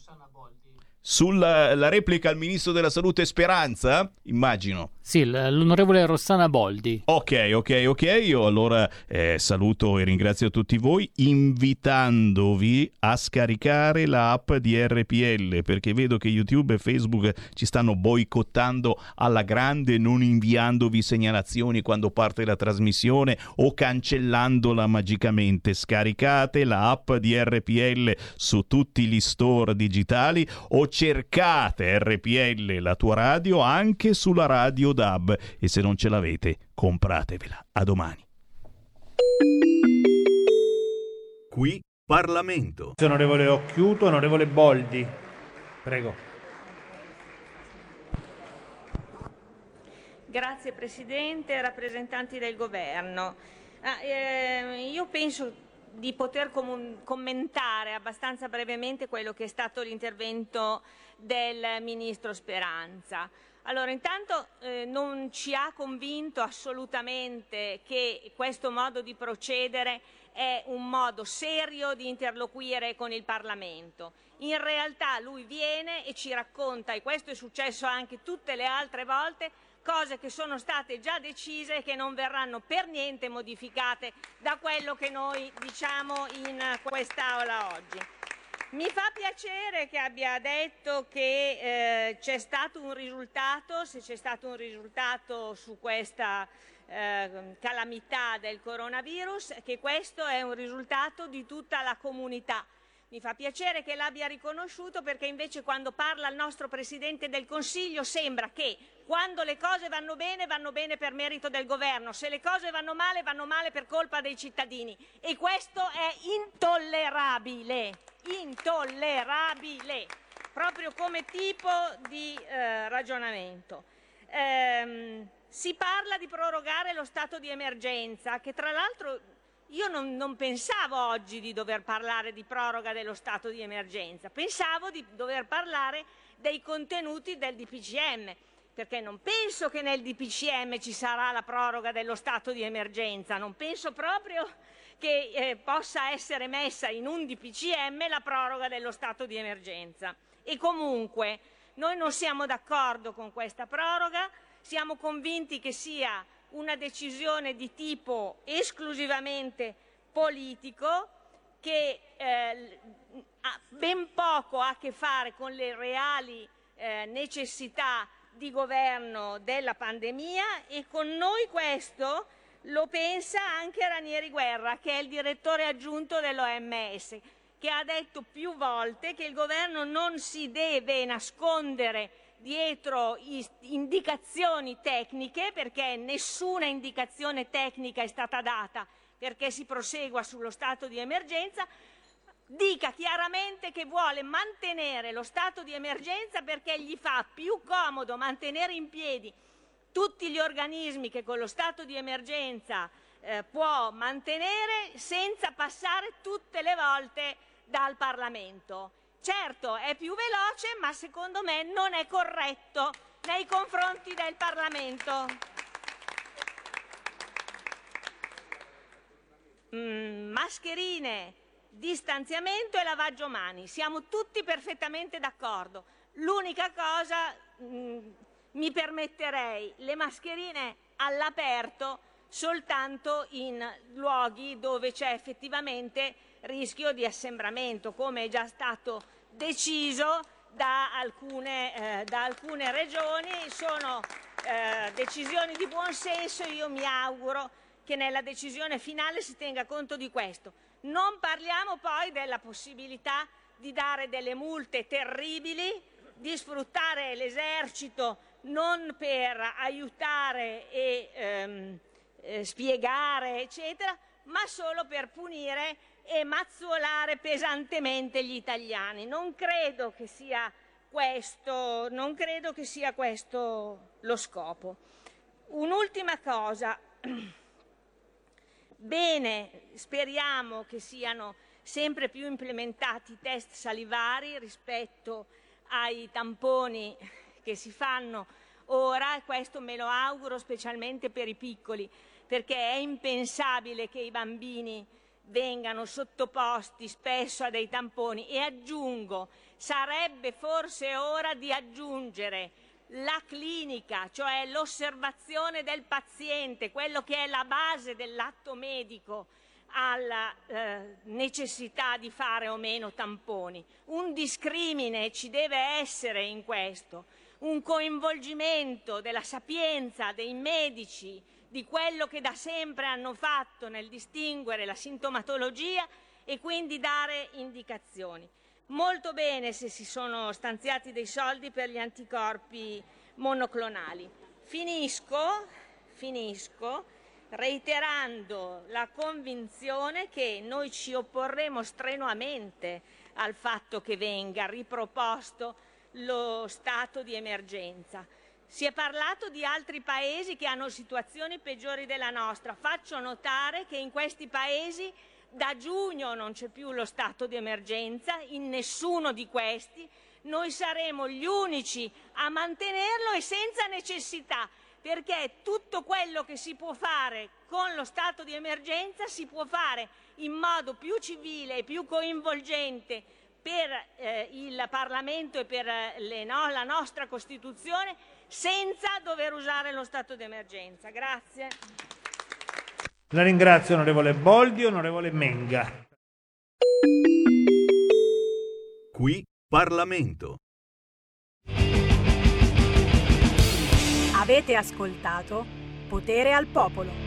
Sulla la replica al ministro della salute Speranza? Immagino. Sì, l'onorevole Rossana Boldi. Ok, ok, ok. Io allora eh, saluto e ringrazio tutti voi invitandovi a scaricare l'app di RPL perché vedo che YouTube e Facebook ci stanno boicottando alla grande non inviandovi segnalazioni quando parte la trasmissione o cancellandola magicamente. Scaricate l'app di RPL su tutti gli store digitali o cercate RPL la tua radio anche sulla radio DAB e se non ce l'avete compratevela. A domani. Qui Parlamento. Onorevole Occhiuto, onorevole Boldi. Prego. Grazie Presidente, rappresentanti del Governo. Ah, eh, io penso di poter com- commentare abbastanza brevemente quello che è stato l'intervento del Ministro Speranza. Allora, intanto eh, non ci ha convinto assolutamente che questo modo di procedere è un modo serio di interloquire con il Parlamento. In realtà lui viene e ci racconta, e questo è successo anche tutte le altre volte, cose che sono state già decise e che non verranno per niente modificate da quello che noi diciamo in quest'Aula oggi. Mi fa piacere che abbia detto che eh, c'è stato un risultato, se c'è stato un risultato su questa eh, calamità del coronavirus, che questo è un risultato di tutta la comunità. Mi fa piacere che l'abbia riconosciuto perché invece quando parla il nostro Presidente del Consiglio sembra che quando le cose vanno bene vanno bene per merito del governo, se le cose vanno male vanno male per colpa dei cittadini. E questo è intollerabile, intollerabile, proprio come tipo di eh, ragionamento. Ehm, si parla di prorogare lo stato di emergenza, che tra l'altro io non, non, pensavo oggi di dover parlare di proroga dello stato di emergenza, pensavo di dover parlare dei contenuti del DPCM, perché non penso che nel DPCM ci sarà la proroga dello stato di emergenza, non penso proprio che eh, possa essere messa in un DPCM la proroga dello stato di emergenza. E comunque noi non siamo d'accordo con questa proroga, siamo convinti che sia una decisione di tipo esclusivamente politico che eh, ha ben poco a che fare con le reali eh, necessità di governo della pandemia e con noi questo lo pensa anche Ranieri Guerra, che è il direttore aggiunto dell'OMS, che ha detto più volte che il governo non si deve nascondere dietro indicazioni tecniche, perché nessuna indicazione tecnica è stata data perché si prosegua sullo stato di emergenza, dica chiaramente che vuole mantenere lo stato di emergenza perché gli fa più comodo mantenere in piedi tutti gli organismi che con lo stato di emergenza eh, può mantenere senza passare tutte le volte dal Parlamento. Certo, è più veloce, ma secondo me non è corretto nei confronti del Parlamento. Mm, mascherine, distanziamento e lavaggio mani. Siamo tutti perfettamente d'accordo. L'unica cosa, mh, mm, mi permetterei, le mascherine all'aperto soltanto in luoghi dove c'è effettivamente rischio di assembramento, come è già stato deciso da alcune, eh, da alcune regioni, sono eh, decisioni di buon senso, io mi auguro che nella decisione finale si tenga conto di questo. Non parliamo poi della possibilità di dare delle multe terribili, di sfruttare l'esercito non per aiutare e ehm, eh, spiegare, eccetera, ma solo per punire e mazzolare pesantemente gli italiani. Non credo che sia questo, non credo che sia questo lo scopo. Un'ultima cosa. [clears throat] Bene, speriamo che siano sempre più implementati i test salivari rispetto ai tamponi che si fanno ora, e questo me lo auguro specialmente per i piccoli, perché è impensabile che i bambini vengano sottoposti spesso a dei tamponi e aggiungo, sarebbe forse ora di aggiungere la clinica, cioè l'osservazione del paziente, quello che è la base dell'atto medico alla eh, necessità di fare o meno tamponi. Un discrimine ci deve essere in questo, un coinvolgimento della sapienza dei medici, di quello che da sempre hanno fatto nel distinguere la sintomatologia e quindi dare indicazioni. Molto bene se si sono stanziati dei soldi per gli anticorpi monoclonali. Finisco, finisco reiterando la convinzione che noi ci opporremo strenuamente al fatto che venga riproposto lo stato di emergenza. Si è parlato di altri paesi che hanno situazioni peggiori della nostra. Faccio notare che in questi paesi da giugno non c'è più lo stato di emergenza, in nessuno di questi. Noi saremo gli unici a mantenerlo e senza necessità, perché tutto quello che si può fare con lo stato di emergenza si può fare in modo più civile e più coinvolgente per eh, il Parlamento e per eh, no, la nostra Costituzione senza dover usare lo stato d'emergenza. Grazie. La ringrazio onorevole Boldi, onorevole Menga. Qui Parlamento. Avete ascoltato Potere al Popolo.